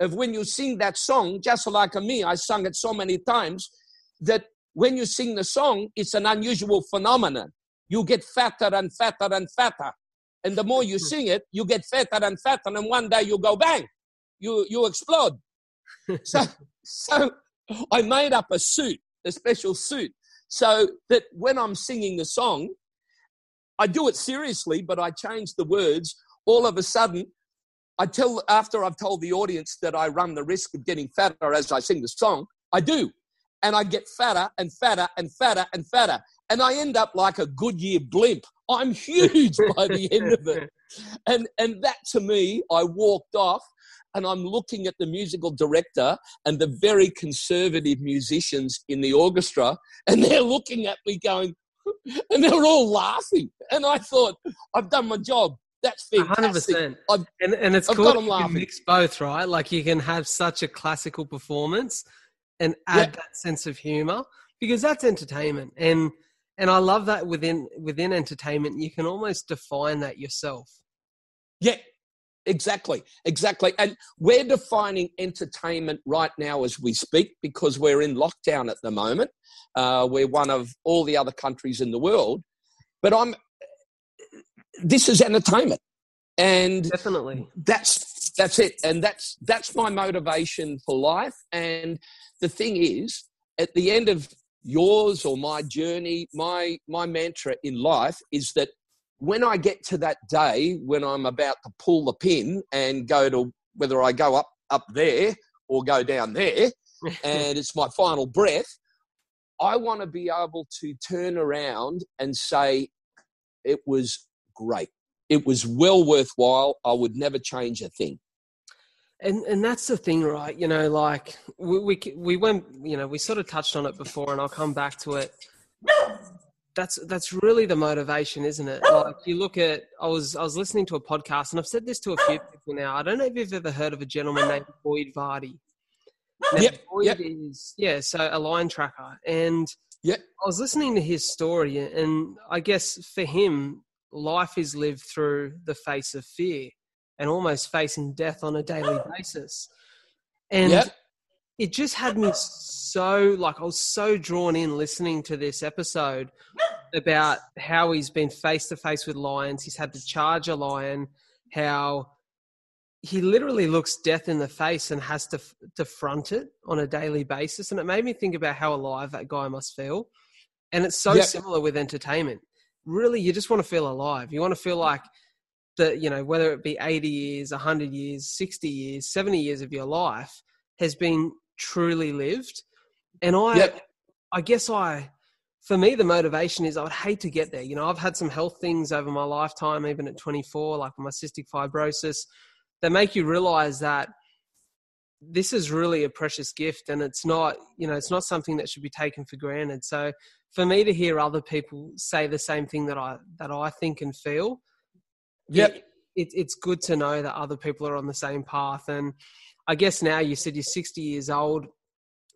of when you sing that song, just like me, I sung it so many times, that when you sing the song, it's an unusual phenomenon. You get fatter and fatter and fatter. And the more you hmm. sing it, you get fatter and fatter, and one day you go bang, you you explode. so so I made up a suit, a special suit, so that when I'm singing the song, I do it seriously, but I change the words. All of a sudden, I tell after I've told the audience that I run the risk of getting fatter as I sing the song, I do. And I get fatter and fatter and fatter and fatter. And I end up like a Goodyear blimp. I'm huge by the end of it. And and that to me, I walked off and I'm looking at the musical director and the very conservative musicians in the orchestra, and they're looking at me going, and they're all laughing. And I thought, I've done my job. That's fantastic. 100%. I've, and, and it's I've cool you can mix both, right? Like you can have such a classical performance and add that sense of humor because that's entertainment. And and I love that within within entertainment, you can almost define that yourself. Yeah, exactly, exactly. And we're defining entertainment right now as we speak because we're in lockdown at the moment. Uh, we're one of all the other countries in the world, but I'm this is entertainment and definitely that's that's it and that's that's my motivation for life and the thing is at the end of yours or my journey my my mantra in life is that when i get to that day when i'm about to pull the pin and go to whether i go up up there or go down there and it's my final breath i want to be able to turn around and say it was great. It was well worthwhile. I would never change a thing. And and that's the thing, right? You know, like we, we we went, you know, we sort of touched on it before, and I'll come back to it. That's that's really the motivation, isn't it? Like you look at, I was I was listening to a podcast, and I've said this to a few people now. I don't know if you've ever heard of a gentleman named Boyd Varty Now, yep, Boyd yep. is yeah, so a line tracker, and yep. I was listening to his story, and I guess for him, life is lived through the face of fear and almost facing death on a daily basis. And yep. it just had me so, like, I was so drawn in listening to this episode about how he's been face to face with lions. He's had to charge a lion, how he literally looks death in the face and has to, to front it on a daily basis. And it made me think about how alive that guy must feel. And it's so yep. similar with entertainment really you just want to feel alive. You want to feel like that, you know, whether it be 80 years, 100 years, 60 years, 70 years of your life has been truly lived. And I, yep. I guess I, for me, the motivation is I would hate to get there. You know, I've had some health things over my lifetime, even at 24, like my cystic fibrosis, that make you realize that this is really a precious gift and it's not, you know, it's not something that should be taken for granted. So for me to hear other people say the same thing that I that I think and feel, yep. It, it, it's good to know that other people are on the same path. And I guess now you said you're 60 years old,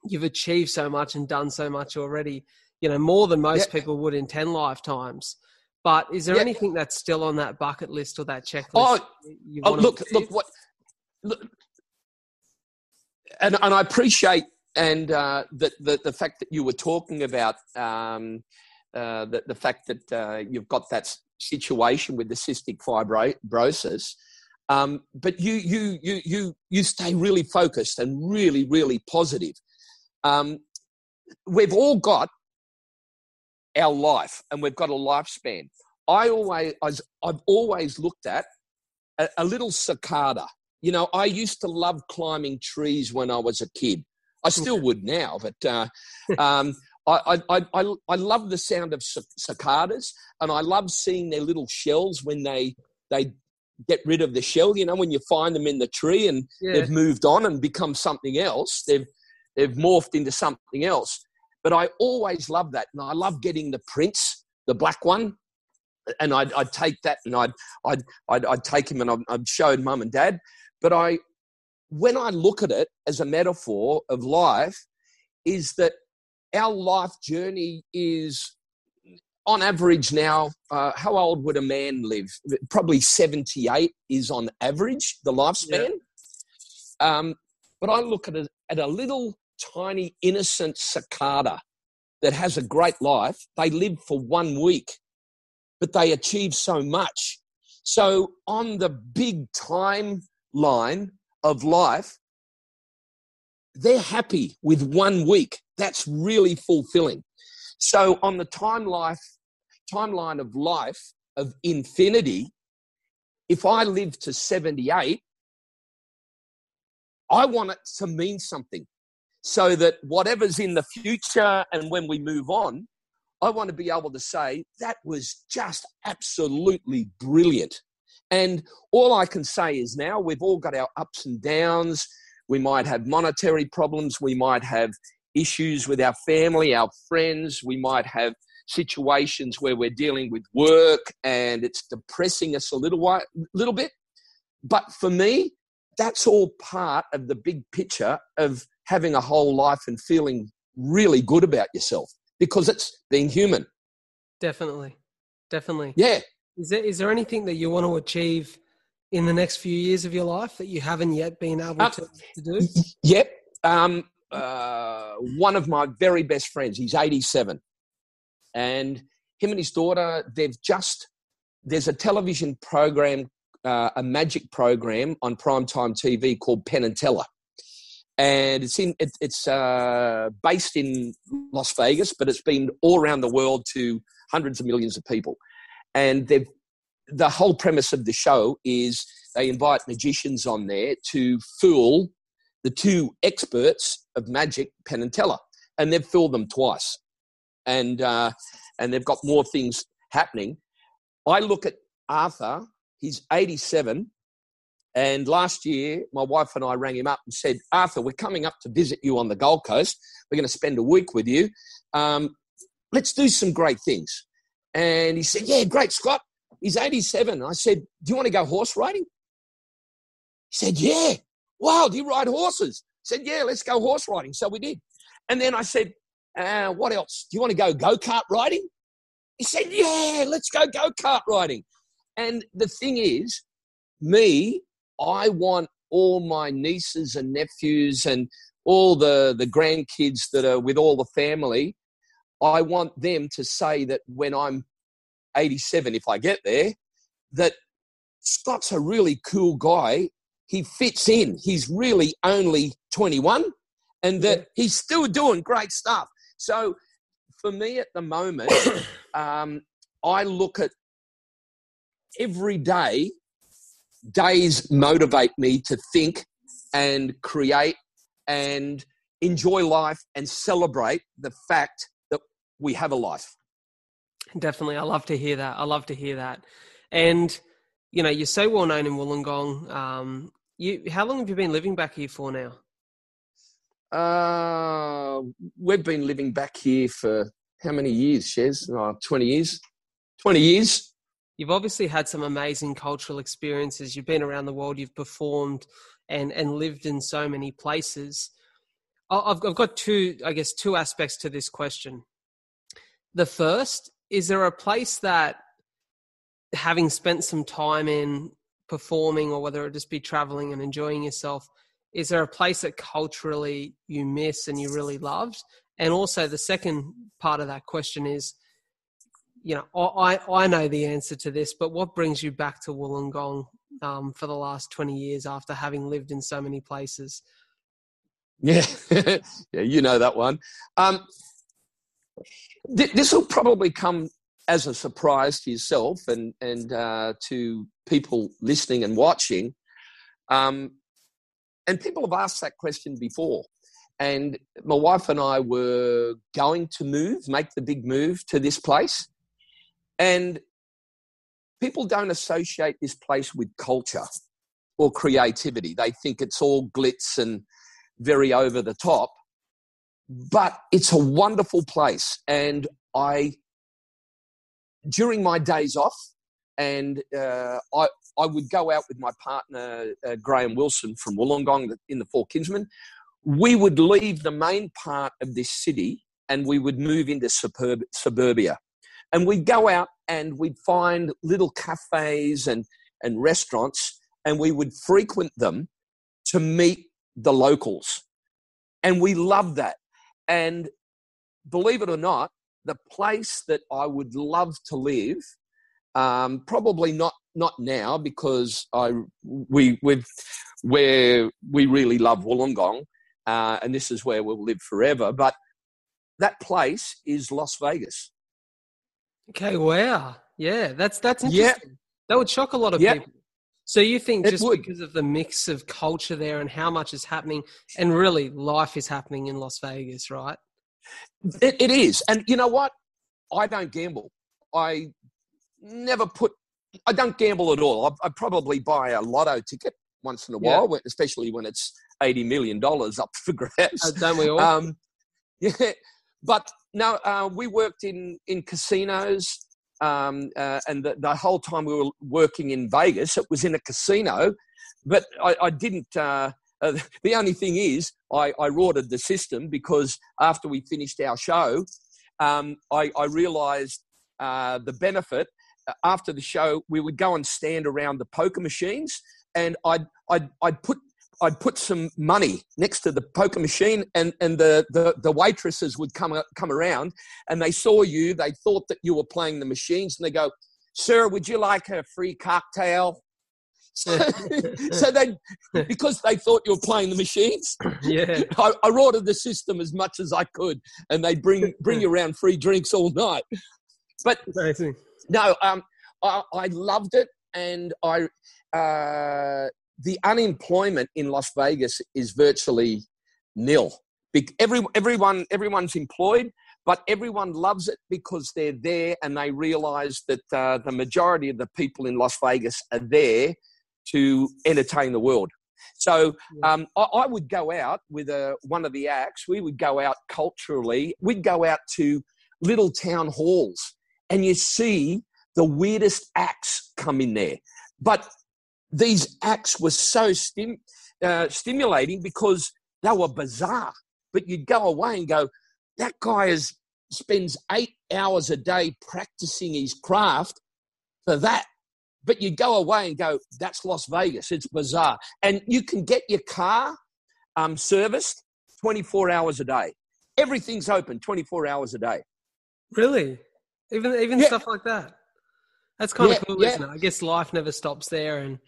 you've achieved so much and done so much already. You know more than most yep. people would in 10 lifetimes. But is there yep. anything that's still on that bucket list or that checklist? Oh, oh look, look, what, look, and, and I appreciate and uh, the, the, the fact that you were talking about um, uh, the, the fact that uh, you've got that situation with the cystic fibrosis, um, but you you you you you stay really focused and really really positive. Um, we've all got our life, and we've got a lifespan. I always I've always looked at a, a little cicada. You know, I used to love climbing trees when I was a kid. I still would now, but uh, um, I, I, I, I love the sound of cicadas, and I love seeing their little shells when they they get rid of the shell. You know, when you find them in the tree and yeah. they've moved on and become something else, they've they've morphed into something else. But I always love that, and I love getting the prints, the black one, and I'd, I'd take that and I'd I'd I'd, I'd take him and I'd, I'd show mum and dad. But I when I look at it as a metaphor of life, is that our life journey is on average now, uh, how old would a man live? Probably 78 is on average the lifespan. Yeah. Um, but I look at a, at a little tiny innocent cicada that has a great life. They live for one week, but they achieve so much. So on the big timeline of life, they're happy with one week. That's really fulfilling. So on the time life, timeline of life of infinity, if I live to 78, I want it to mean something so that whatever's in the future and when we move on, I want to be able to say that was just absolutely brilliant. And all I can say is now we've all got our ups and downs. We might have monetary problems. We might have issues with our family, our friends. We might have situations where we're dealing with work and it's depressing us a little while, little bit. But for me, that's all part of the big picture of having a whole life and feeling really good about yourself because it's being human. Definitely. Definitely. Yeah. Is there is there anything that you want to achieve in the next few years of your life that you haven't yet been able uh, to, to do? Yep. Um, uh, one of my very best friends, he's 87. And him and his daughter, they've just, there's a television program, uh, a magic program on primetime TV called Penn and Teller. And it's in it, it's uh, based in Las Vegas, but it's been all around the world to hundreds of millions of people. And they've the whole premise of the show is they invite magicians on there to fool the two experts of magic, Penn and Teller, and they've fooled them twice, and uh, and they've got more things happening. I look at Arthur; he's 87, and last year my wife and I rang him up and said, "Arthur, we're coming up to visit you on the Gold Coast. We're going to spend a week with you. Um, let's do some great things." And he said, "Yeah, great, Scott." He's 87. I said, Do you want to go horse riding? He said, Yeah. Wow, do you ride horses? I said, Yeah, let's go horse riding. So we did. And then I said, uh, What else? Do you want to go go kart riding? He said, Yeah, let's go go kart riding. And the thing is, me, I want all my nieces and nephews and all the, the grandkids that are with all the family, I want them to say that when I'm 87 if I get there, that Scott's a really cool guy. He fits in. He's really only 21 and that he's still doing great stuff. So for me at the moment, um, I look at every day, days motivate me to think and create and enjoy life and celebrate the fact that we have a life. Definitely. I love to hear that. I love to hear that. And, you know, you're so well known in Wollongong. Um, you, how long have you been living back here for now? Uh, we've been living back here for how many years, Shez? Oh, 20 years. 20 years. You've obviously had some amazing cultural experiences. You've been around the world, you've performed and, and lived in so many places. I've, I've got two, I guess, two aspects to this question. The first is there a place that having spent some time in performing or whether it just be traveling and enjoying yourself is there a place that culturally you miss and you really loved? And also the second part of that question is you know i i know the answer to this but what brings you back to wollongong um, for the last 20 years after having lived in so many places? Yeah. Yeah you know that one. Um, this will probably come as a surprise to yourself and and uh, to people listening and watching. Um, and people have asked that question before. And my wife and I were going to move, make the big move to this place. And people don't associate this place with culture or creativity. They think it's all glitz and very over the top but it's a wonderful place. And I, during my days off, and uh, I, I would go out with my partner, uh, Graham Wilson from Wollongong in the Four Kinsmen. We would leave the main part of this city and we would move into suburb, suburbia. And we'd go out and we'd find little cafes and, and restaurants and we would frequent them to meet the locals. And we loved that. And believe it or not, the place that I would love to live, um, probably not not now because I we we where we really love Wollongong, uh, and this is where we'll live forever. But that place is Las Vegas. Okay, wow, yeah, that's that's interesting. Yeah. That would shock a lot of yeah. people. So you think just because of the mix of culture there and how much is happening, and really life is happening in Las Vegas, right? It, it is. And you know what? I don't gamble. I never put, I don't gamble at all. I, I probably buy a lotto ticket once in a while, when- especially when it's $80 million up for grabs. Uh, don't we all? Um, yeah, but no, uh, we worked in in casinos, um, uh, and the, the whole time we were working in Vegas, it was in a casino. But I, I didn't. Uh, uh, the only thing is, I, I ordered the system because after we finished our show, um, I, I realised uh, the benefit. After the show, we would go and stand around the poker machines, and I'd I'd, I'd put I'd put some money next to the poker machine, and, and the, the, the waitresses would come come around, and they saw you. They thought that you were playing the machines, and they go, "Sir, would you like a free cocktail?" So, so they, because they thought you were playing the machines, yeah. I, I ordered the system as much as I could, and they bring bring you around free drinks all night. But Amazing. no, um, I, I loved it, and I uh, the unemployment in Las Vegas is virtually nil. Every, everyone everyone's employed, but everyone loves it because they're there and they realise that uh, the majority of the people in Las Vegas are there to entertain the world. So um, I, I would go out with a, one of the acts. We would go out culturally. We'd go out to little town halls, and you see the weirdest acts come in there. But these acts were so stim- uh, stimulating because they were bizarre. But you'd go away and go, that guy is spends eight hours a day practicing his craft for that. But you go away and go, that's Las Vegas. It's bizarre. And you can get your car um, serviced 24 hours a day. Everything's open 24 hours a day. Really? Even even Yeah. stuff like that. That's kind Yeah, of cool, yeah. isn't it? I guess life never stops there, and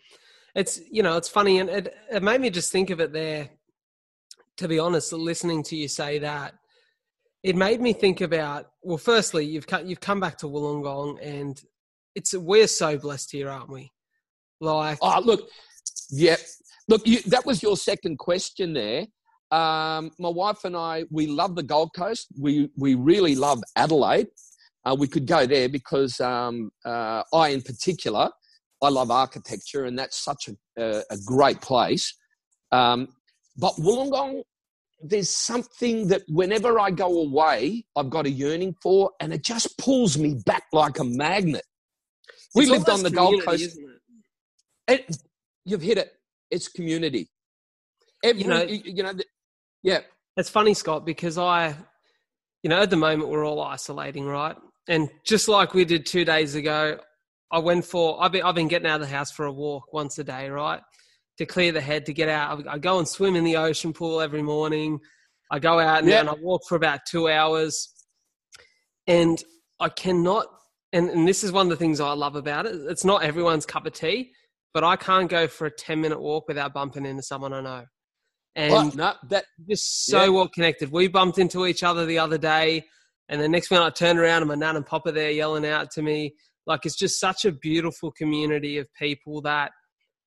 it's you know it's funny, and it it made me just think of it there. To be honest, listening to you say that, it made me think about. Well, firstly, you've come, you've come back to Wollongong, and it's we're so blessed here, aren't we? Like, Oh, look, yeah, look, you, that was your second question there. Um, my wife and I, we love the Gold Coast. We we really love Adelaide. Uh, we could go there because um, uh, I, in particular, I love architecture, and that's such a, a, a great place. Um, but Wollongong, there's something that whenever I go away, I've got a yearning for, and it just pulls me back like a magnet. We it's lived on the Gold Coast. it? It, you've hit it. It's community. Every, You know- you, you know, the, yeah, It's funny, Scott, because I, you know, at the moment we're all isolating, right? And just like we did two days ago, I went for, I've been, I've been getting out of the house for a walk once a day, right? To clear the head, to get out. I go and swim in the ocean pool every morning. I go out and, Yeah. and I walk for about two hours. And I cannot, and, and this is one of the things I love about it. It's not everyone's cup of tea, but I can't go for a 10 minute walk without bumping into someone I know. And Oh, no, that just so Yeah. well connected. We bumped into each other the other day, and the next minute I turned around and my nan and papa there yelling out to me. Like it's just such a beautiful community of people that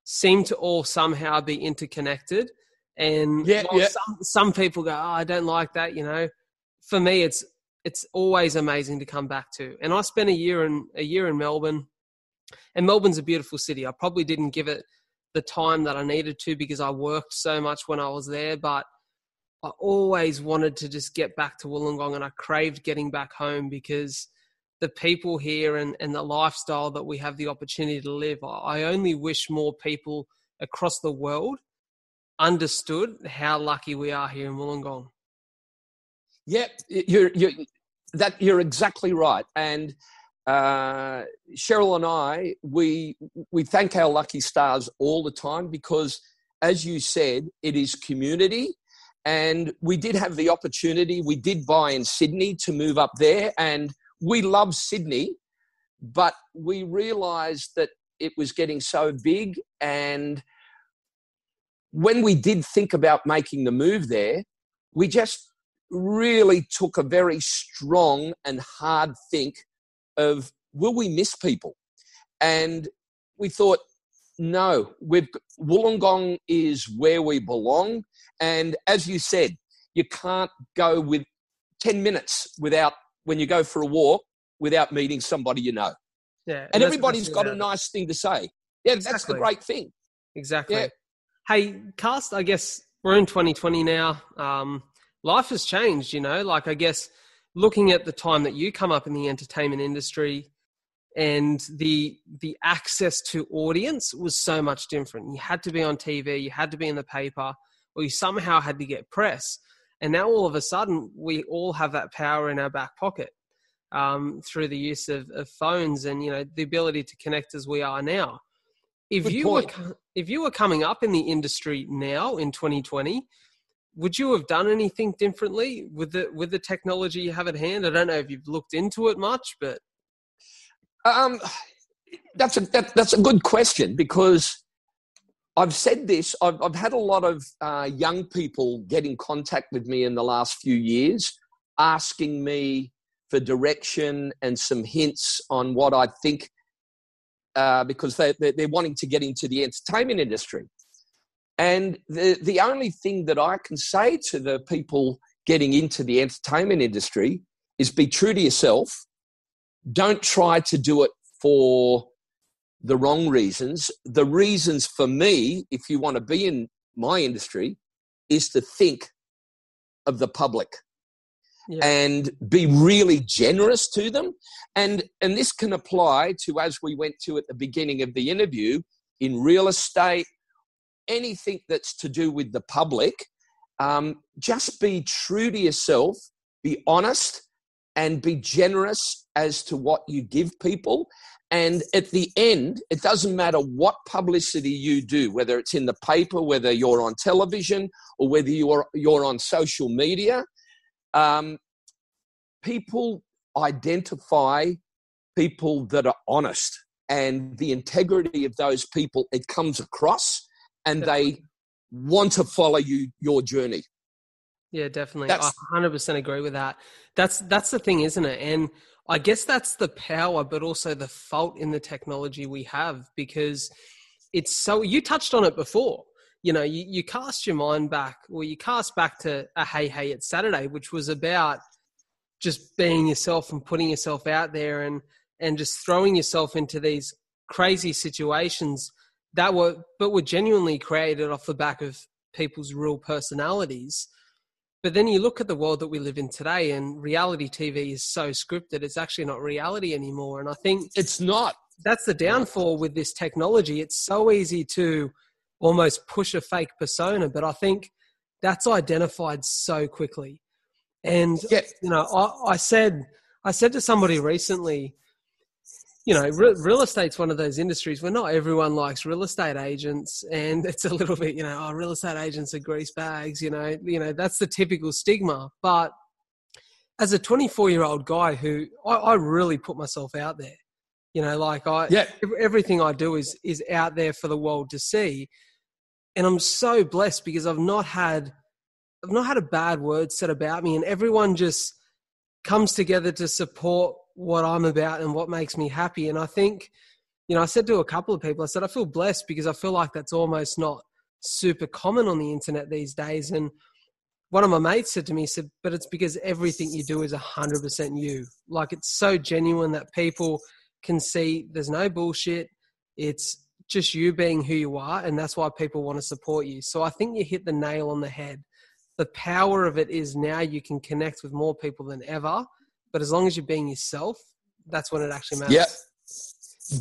seem to all somehow be interconnected. And Yeah, while yeah. some some people go, oh, I don't like that. You know, for me, it's it's always amazing to come back to. And I spent a year in a year in Melbourne, and Melbourne's a beautiful city. I probably didn't give it the time that I needed to because I worked so much when I was there, but I always wanted to just get back to Wollongong and I craved getting back home because the people here and, and the lifestyle that we have the opportunity to live, I only wish more people across the world understood how lucky we are here in Wollongong. Yep, you're, you're, that, you're exactly right. And uh, Cheryl and I, we, we thank our lucky stars all the time because, as you said, it is community. And we did have the opportunity, we did buy in Sydney to move up there. And we love Sydney, but we realized that it was getting so big. And when we did think about making the move there, we just really took a very strong and hard think of will we miss people? And we thought no, we've Wollongong is where we belong, and as you said, you can't go with ten minutes without when you go for a walk without meeting somebody you know. Yeah, And, everybody's got a nice thing to say. Yeah, that's the great thing. Exactly. Yeah. Hey, cast. I guess we're in 2020 now. Um, life has changed. You know, like I guess looking at the time that you come up in the entertainment industry, and the the access to audience was so much different. You had to be on TV, you had to be in the paper, or you somehow had to get press. And now all of a sudden, we all have that power in our back pocket um, through the use of, of phones and you know the ability to connect as we are now. If Good you point. were if you were coming up in the industry now in 2020, would you have done anything differently with the with the technology you have at hand? I don't know if you've looked into it much, but Um, that's a that, that's a good question because I've said this. I've, I've had a lot of uh, young people get in contact with me in the last few years, asking me for direction and some hints on what I think, uh, because they, they they're wanting to get into the entertainment industry. And the the only thing that I can say to the people getting into the entertainment industry is be true to yourself don't try to do it for the wrong reasons. The reasons for me, if you want to be in my industry, is to think of the public Yeah. and be really generous to them. And and this can apply to as we went to at the beginning of the interview in real estate, anything that's to do with the public. Um, just be true to yourself, be honest, and be generous as to what you give people. And at the end, it doesn't matter what publicity you do, whether it's in the paper, whether you're on television, or whether you're you're on social media. Um, people identify people that are honest, and the integrity of those people it comes across, and they want to follow you your journey. Yeah, definitely. That's- I 100% agree with that. That's that's the thing, isn't it? And I guess that's the power, but also the fault in the technology we have because it's so. You touched on it before. You know, you, you cast your mind back, or you cast back to a Hey Hey It's Saturday, which was about just being yourself and putting yourself out there and and just throwing yourself into these crazy situations that were but were genuinely created off the back of people's real personalities but then you look at the world that we live in today and reality tv is so scripted it's actually not reality anymore and i think It's not. that's the downfall with this technology it's so easy to almost push a fake persona but i think that's identified so quickly and Yeah. you know I, I said i said to somebody recently you know re- real estate's one of those industries where not everyone likes real estate agents and it's a little bit you know oh real estate agents are grease bags you know you know that's the typical stigma. But as a 24 year old guy who I, I really put myself out there. You know like i Yeah. everything i do is is out there for the world to see. And i'm so blessed because i've not had i've not had a bad word said about me and everyone just comes together to support what i'm about and what makes me happy. And i think you know i said to a couple of people i said i feel blessed because i feel like that's almost not super common on the internet these days. And one of my mates said to me he said but it's because everything you do is 100% you. Like it's so genuine that people can see there's no bullshit. It's just you being who you are and that's why people want to support you. So i think you hit the nail on the head. The power of it is now you can connect with more people than ever but as long as you're being yourself that's when it actually matters Yeah.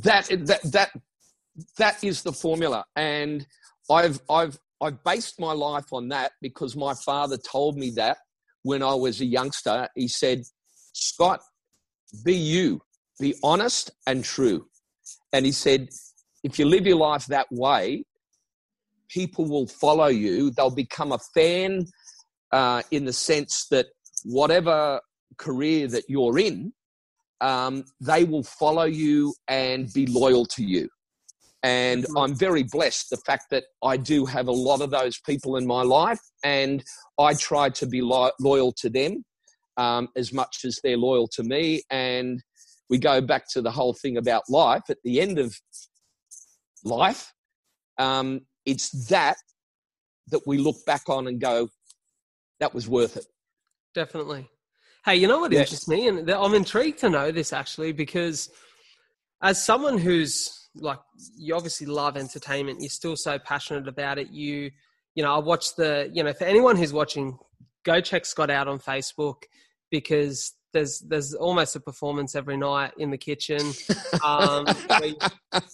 That that that that is the formula, and I've I've I've based my life on that because my father told me that when I was a youngster. He said, "Scott, be you, be honest and true," and he said, "If you live your life that way, people will follow you. They'll become a fan uh, in the sense that whatever career that you're in." um, they will follow you and be loyal to you. And Mhm. I'm very blessed the fact that I do have a lot of those people in my life, and I try to be lo- loyal to them um, as much as they're loyal to me. And we go back to the whole thing about life. At the end of life, um, it's that that we look back on and go, that was worth it. Definitely. Hey, you know what Yes. interests me, and I'm intrigued to know this actually because as someone who's like you obviously love entertainment, you're still so passionate about it. You, you know, I watch the, you know, for anyone who's watching, go check Scott out on Facebook because there's there's almost a performance every night in the kitchen. Um, you-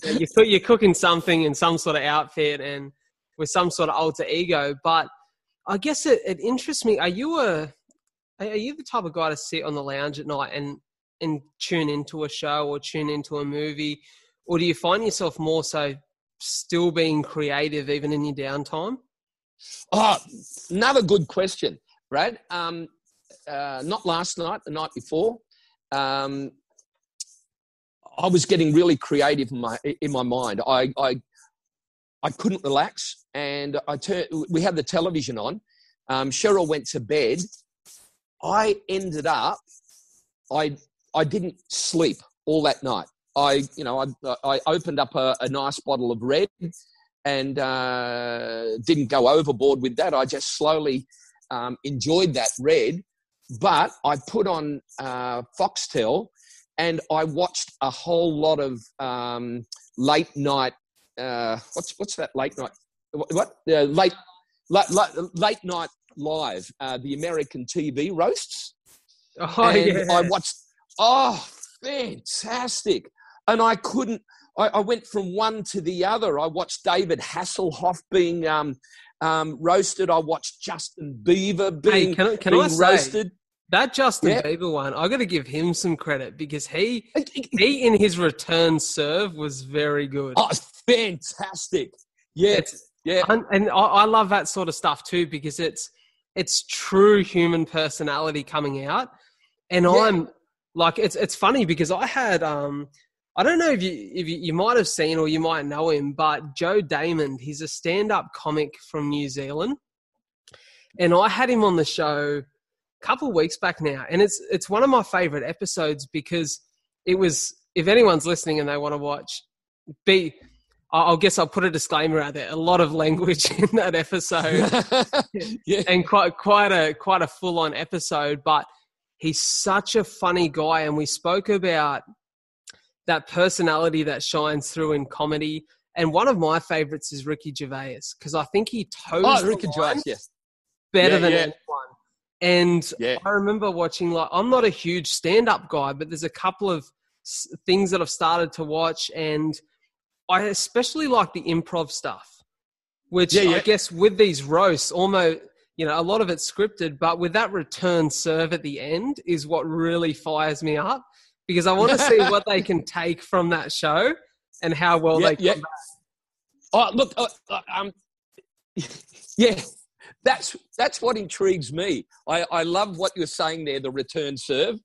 you're, you're cooking something in some sort of outfit and with some sort of alter ego. But I guess it, it interests me. Are you a are you the type of guy to sit on the lounge at night and and tune into a show or tune into a movie, or do you find yourself more so still being creative even in your downtime? Oh, another good question, Brad. Um, uh, not last night, the night before. Um, I was getting really creative in my in my mind. I I, I couldn't relax, and I turned. We had the television on. Um, Cheryl went to bed. I ended up. I I didn't sleep all that night. I you know I I opened up a, a nice bottle of red and uh, didn't go overboard with that. I just slowly um, enjoyed that red, but I put on uh, Foxtel and I watched a whole lot of um, late night. Uh, what's what's that late night? What, what? Late, late late night live? Uh, the American TV roasts. Oh and I watched. Oh, fantastic! And I couldn't. I, I went from one to the other. I watched David Hasselhoff being um, um, roasted. I watched Justin Bieber being, Hey, can I- can being I say- roasted. that Justin Yeah. Bieber one. I got to give him some credit because he he in his return serve was very good. Oh, fantastic! Yeah, It's- yeah, and, and I, I love that sort of stuff too because it's it's true human personality coming out. And Yeah. i'm like it's it's funny because i had um i don't know if you if you, you might have seen or you might know him but Joe Daymond he's a stand-up comic from new zealand. And i had him on the show a couple weeks back now. And it's it's one of my favorite episodes because it was if anyone's listening and they want to watch be I I guess I'll put a disclaimer out there. A lot of language in that episode, yeah. and quite quite a quite a full on episode. But he's such a funny guy, and we spoke about that personality that shines through in comedy. And one of my favorites is Ricky Gervais because I think he toes Oh, Ricky Gervais, yes. better Yeah, than yeah. anyone. And Yeah. I remember watching like I'm not a huge stand-up guy, but there's a couple of s- things that I've started to watch, and I especially like the improv stuff, which Yeah, yeah. I guess with these roasts, almost you know a lot of it's scripted, but with that return serve at the end is what really fires me up because I want to see what they can take from that show and how well Yeah, they come yeah. back. Oh, look, uh, uh, um, yeah, that's that's what intrigues me. I, I love what you're saying there, the return serve,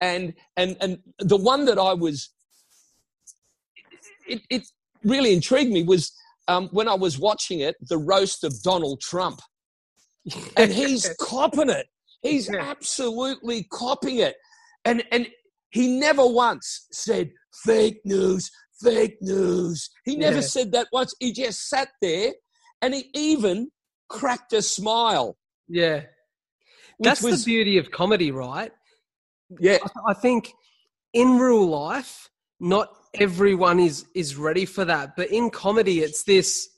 and and and the one that I was, it, it really intrigued me was um, when I was watching it, the roast of Donald Trump, and he's copping it. He's absolutely copying it, and and he never once said fake news, fake news. He never Yeah. said that once. He just sat there, and he even cracked a smile. yeah. That's was the beauty of comedy, right? yeah, I- I think in real life, not everyone is is ready for that. But in comedy, it's this.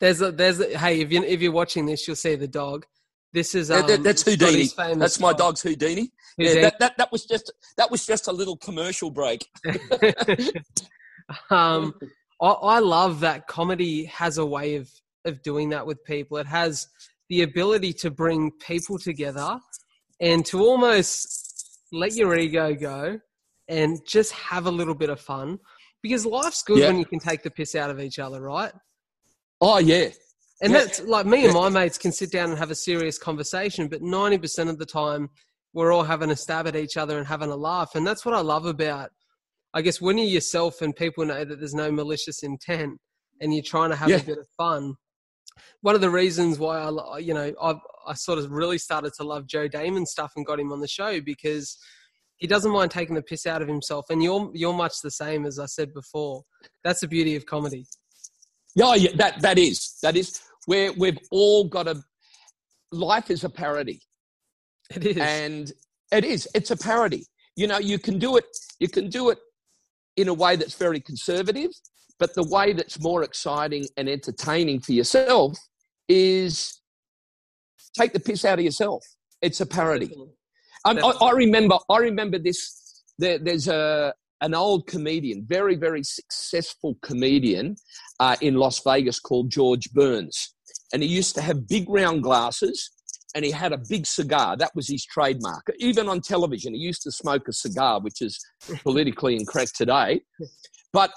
There's a there's a, hey if you if you're watching this, you'll see the dog. This is um, That- that- that's Houdini. Famous That's my dog. dog's Houdini. Yeah, that, that, that was just that was just a little commercial break. um, I, I love that comedy has a way of of doing that with people. It has the ability to bring people together and to almost let your ego go and just have a little bit of fun. Because life's good Yeah. when you can take the piss out of each other, right? Oh yeah, And Yeah. that's like me and my mates can sit down and have a serious conversation, but 90% of the time we're all having a stab at each other and having a laugh. And that's what I love about, I guess, when you're yourself and people know that there's no malicious intent and you're trying to have Yeah. a bit of fun. One of the reasons why I, you know, I I sort of really started to love Joe Daymond stuff and got him on the show because he doesn't mind taking the piss out of himself. And you're you're much the same as I said before. That's the beauty of comedy. Yeah, yeah, that that is that is where we've all got a life is a parody. It is, and it is. It's a parody. You know, you can do it. You can do it in a way that's very conservative, but the way that's more exciting and entertaining for yourself is take the piss out of yourself. It's a parody. I, I, remember. I remember this. There, there's a an old comedian, very very successful comedian uh, in Las Vegas called George Burns, and he used to have big round glasses. And he had a big cigar. That was his trademark. Even on television, he used to smoke a cigar, which is politically incorrect today. But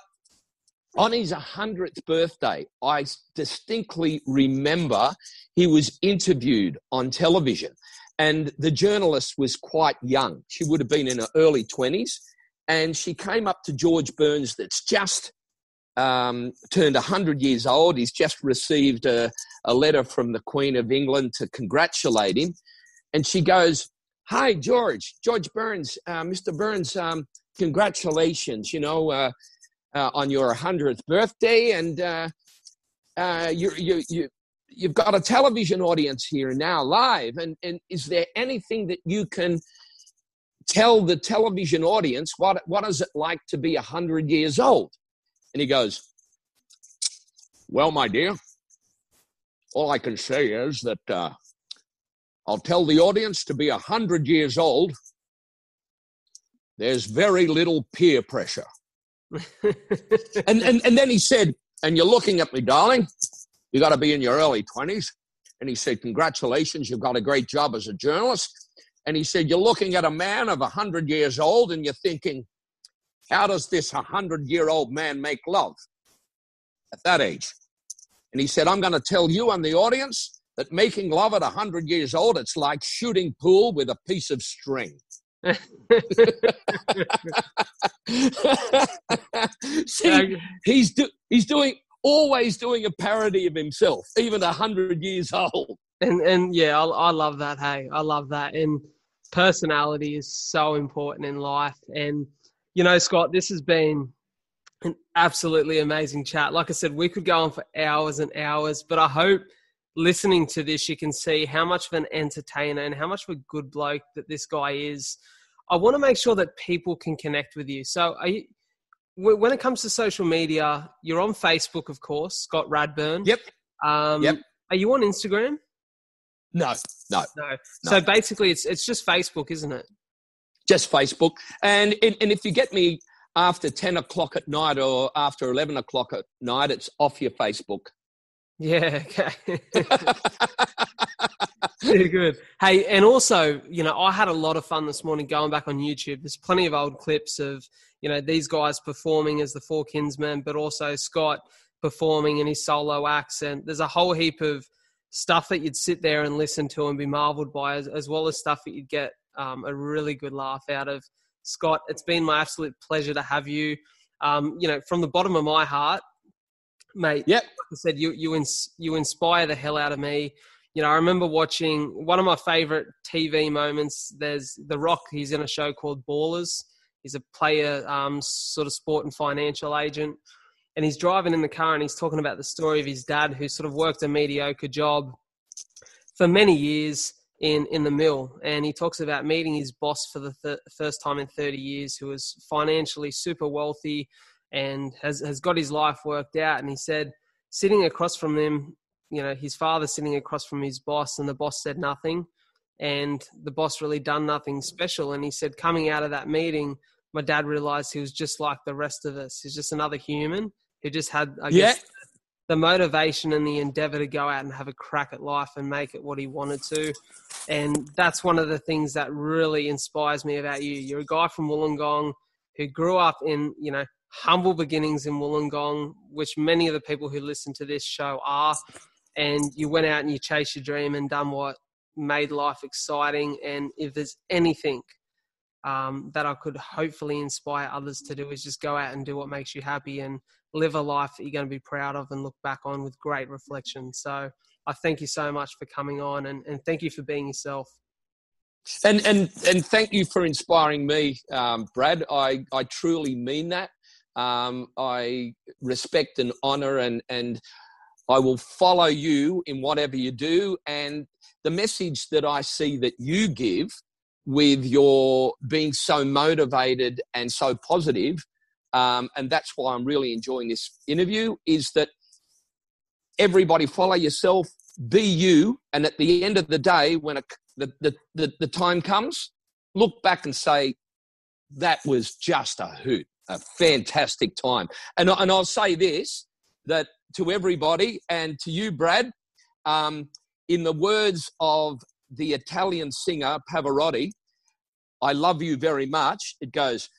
on his 100th birthday, I distinctly remember he was interviewed on television. And the journalist was quite young. She would have been in her early 20s. And she came up to George Burns, that's just um, turned 100 years old. He's just received a, a letter from the Queen of England to congratulate him. And she goes, Hi, George, George Burns, uh, Mr. Burns, um, congratulations, you know, uh, uh, on your 100th birthday. And uh, uh, you, you, you, you've got a television audience here now live. And, and is there anything that you can tell the television audience what, what is it like to be 100 years old? And he goes, Well, my dear, all I can say is that uh, I'll tell the audience to be 100 years old. There's very little peer pressure. and, and, and then he said, And you're looking at me, darling. You got to be in your early 20s. And he said, Congratulations, you've got a great job as a journalist. And he said, You're looking at a man of 100 years old and you're thinking, How does this 100 year old man make love at that age? And he said, I'm going to tell you and the audience that making love at 100 years old, it's like shooting pool with a piece of string. See, he's, do, he's doing always doing a parody of himself, even a hundred years old. And and yeah, I, I love that. Hey, I love that. And personality is so important in life. And you know, Scott, this has been an absolutely amazing chat. Like I said, we could go on for hours and hours, but I hope listening to this, you can see how much of an entertainer and how much of a good bloke that this guy is. I want to make sure that people can connect with you. So, are you, when it comes to social media, you're on Facebook, of course, Scott Radburn. Yep. Um, yep. Are you on Instagram? No, no, no. So basically, it's it's just Facebook, isn't it? Just Facebook, and and if you get me after ten o'clock at night or after eleven o'clock at night, it's off your Facebook. Yeah. Okay. Very good. Hey, and also, you know, I had a lot of fun this morning going back on YouTube. There's plenty of old clips of, you know, these guys performing as the Four Kinsmen, but also Scott performing in his solo accent. There's a whole heap of stuff that you'd sit there and listen to and be marveled by, as, as well as stuff that you'd get um, a really good laugh out of. Scott, it's been my absolute pleasure to have you. Um, you know, from the bottom of my heart, mate. Yep. Like I said, you you ins- you inspire the hell out of me. You know, I remember watching one of my favorite TV moments. There's The Rock. He's in a show called Ballers. He's a player, um, sort of sport and financial agent. And he's driving in the car and he's talking about the story of his dad who sort of worked a mediocre job for many years in in the mill. And he talks about meeting his boss for the th- first time in 30 years who was financially super wealthy and has has got his life worked out. And he said sitting across from him you know his father sitting across from his boss and the boss said nothing and the boss really done nothing special. And he said coming out of that meeting my dad realized he was just like the rest of us he's just another human who just had, I yeah. guess, the motivation and the endeavor to go out and have a crack at life and make it what he wanted to. And that's one of the things that really inspires me about you. You're a guy from Wollongong who grew up in, you know, humble beginnings in Wollongong, which many of the people who listen to this show are. And you went out and you chased your dream and done what made life exciting. And if there's anything um, that I could hopefully inspire others to do is just go out and do what makes you happy and live a life that you're going to be proud of and look back on with great reflection. So I thank you so much for coming on and, and thank you for being yourself. And and and thank you for inspiring me, um, Brad. I I truly mean that. Um, I respect and honor and and I will follow you in whatever you do. And the message that I see that you give with your being so motivated and so positive, um, and that's why I'm really enjoying this interview, is that everybody follow yourself, be you, and at the end of the day, when a, the, the, the, the time comes, look back and say, that was just a hoot, a fantastic time. And, and I'll say this that to everybody and to you, Brad, um, in the words of the Italian singer Pavarotti, I love you very much. It goes,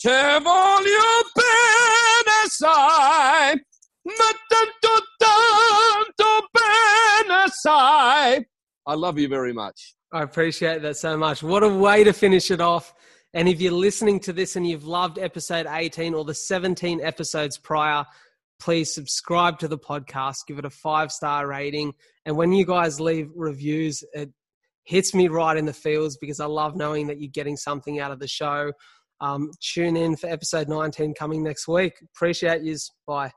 Te voglio bene sai, ma tanto tanto bene sai. I love you very much. I appreciate that so much. What a way to finish it off. And if you're listening to this and you've loved episode 18 or the 17 episodes prior, please subscribe to the podcast, give it a five star rating. And when you guys leave reviews, it hits me right in the feels because I love knowing that you're getting something out of the show. Um, tune in for episode 19 coming next week. Appreciate yous. Bye.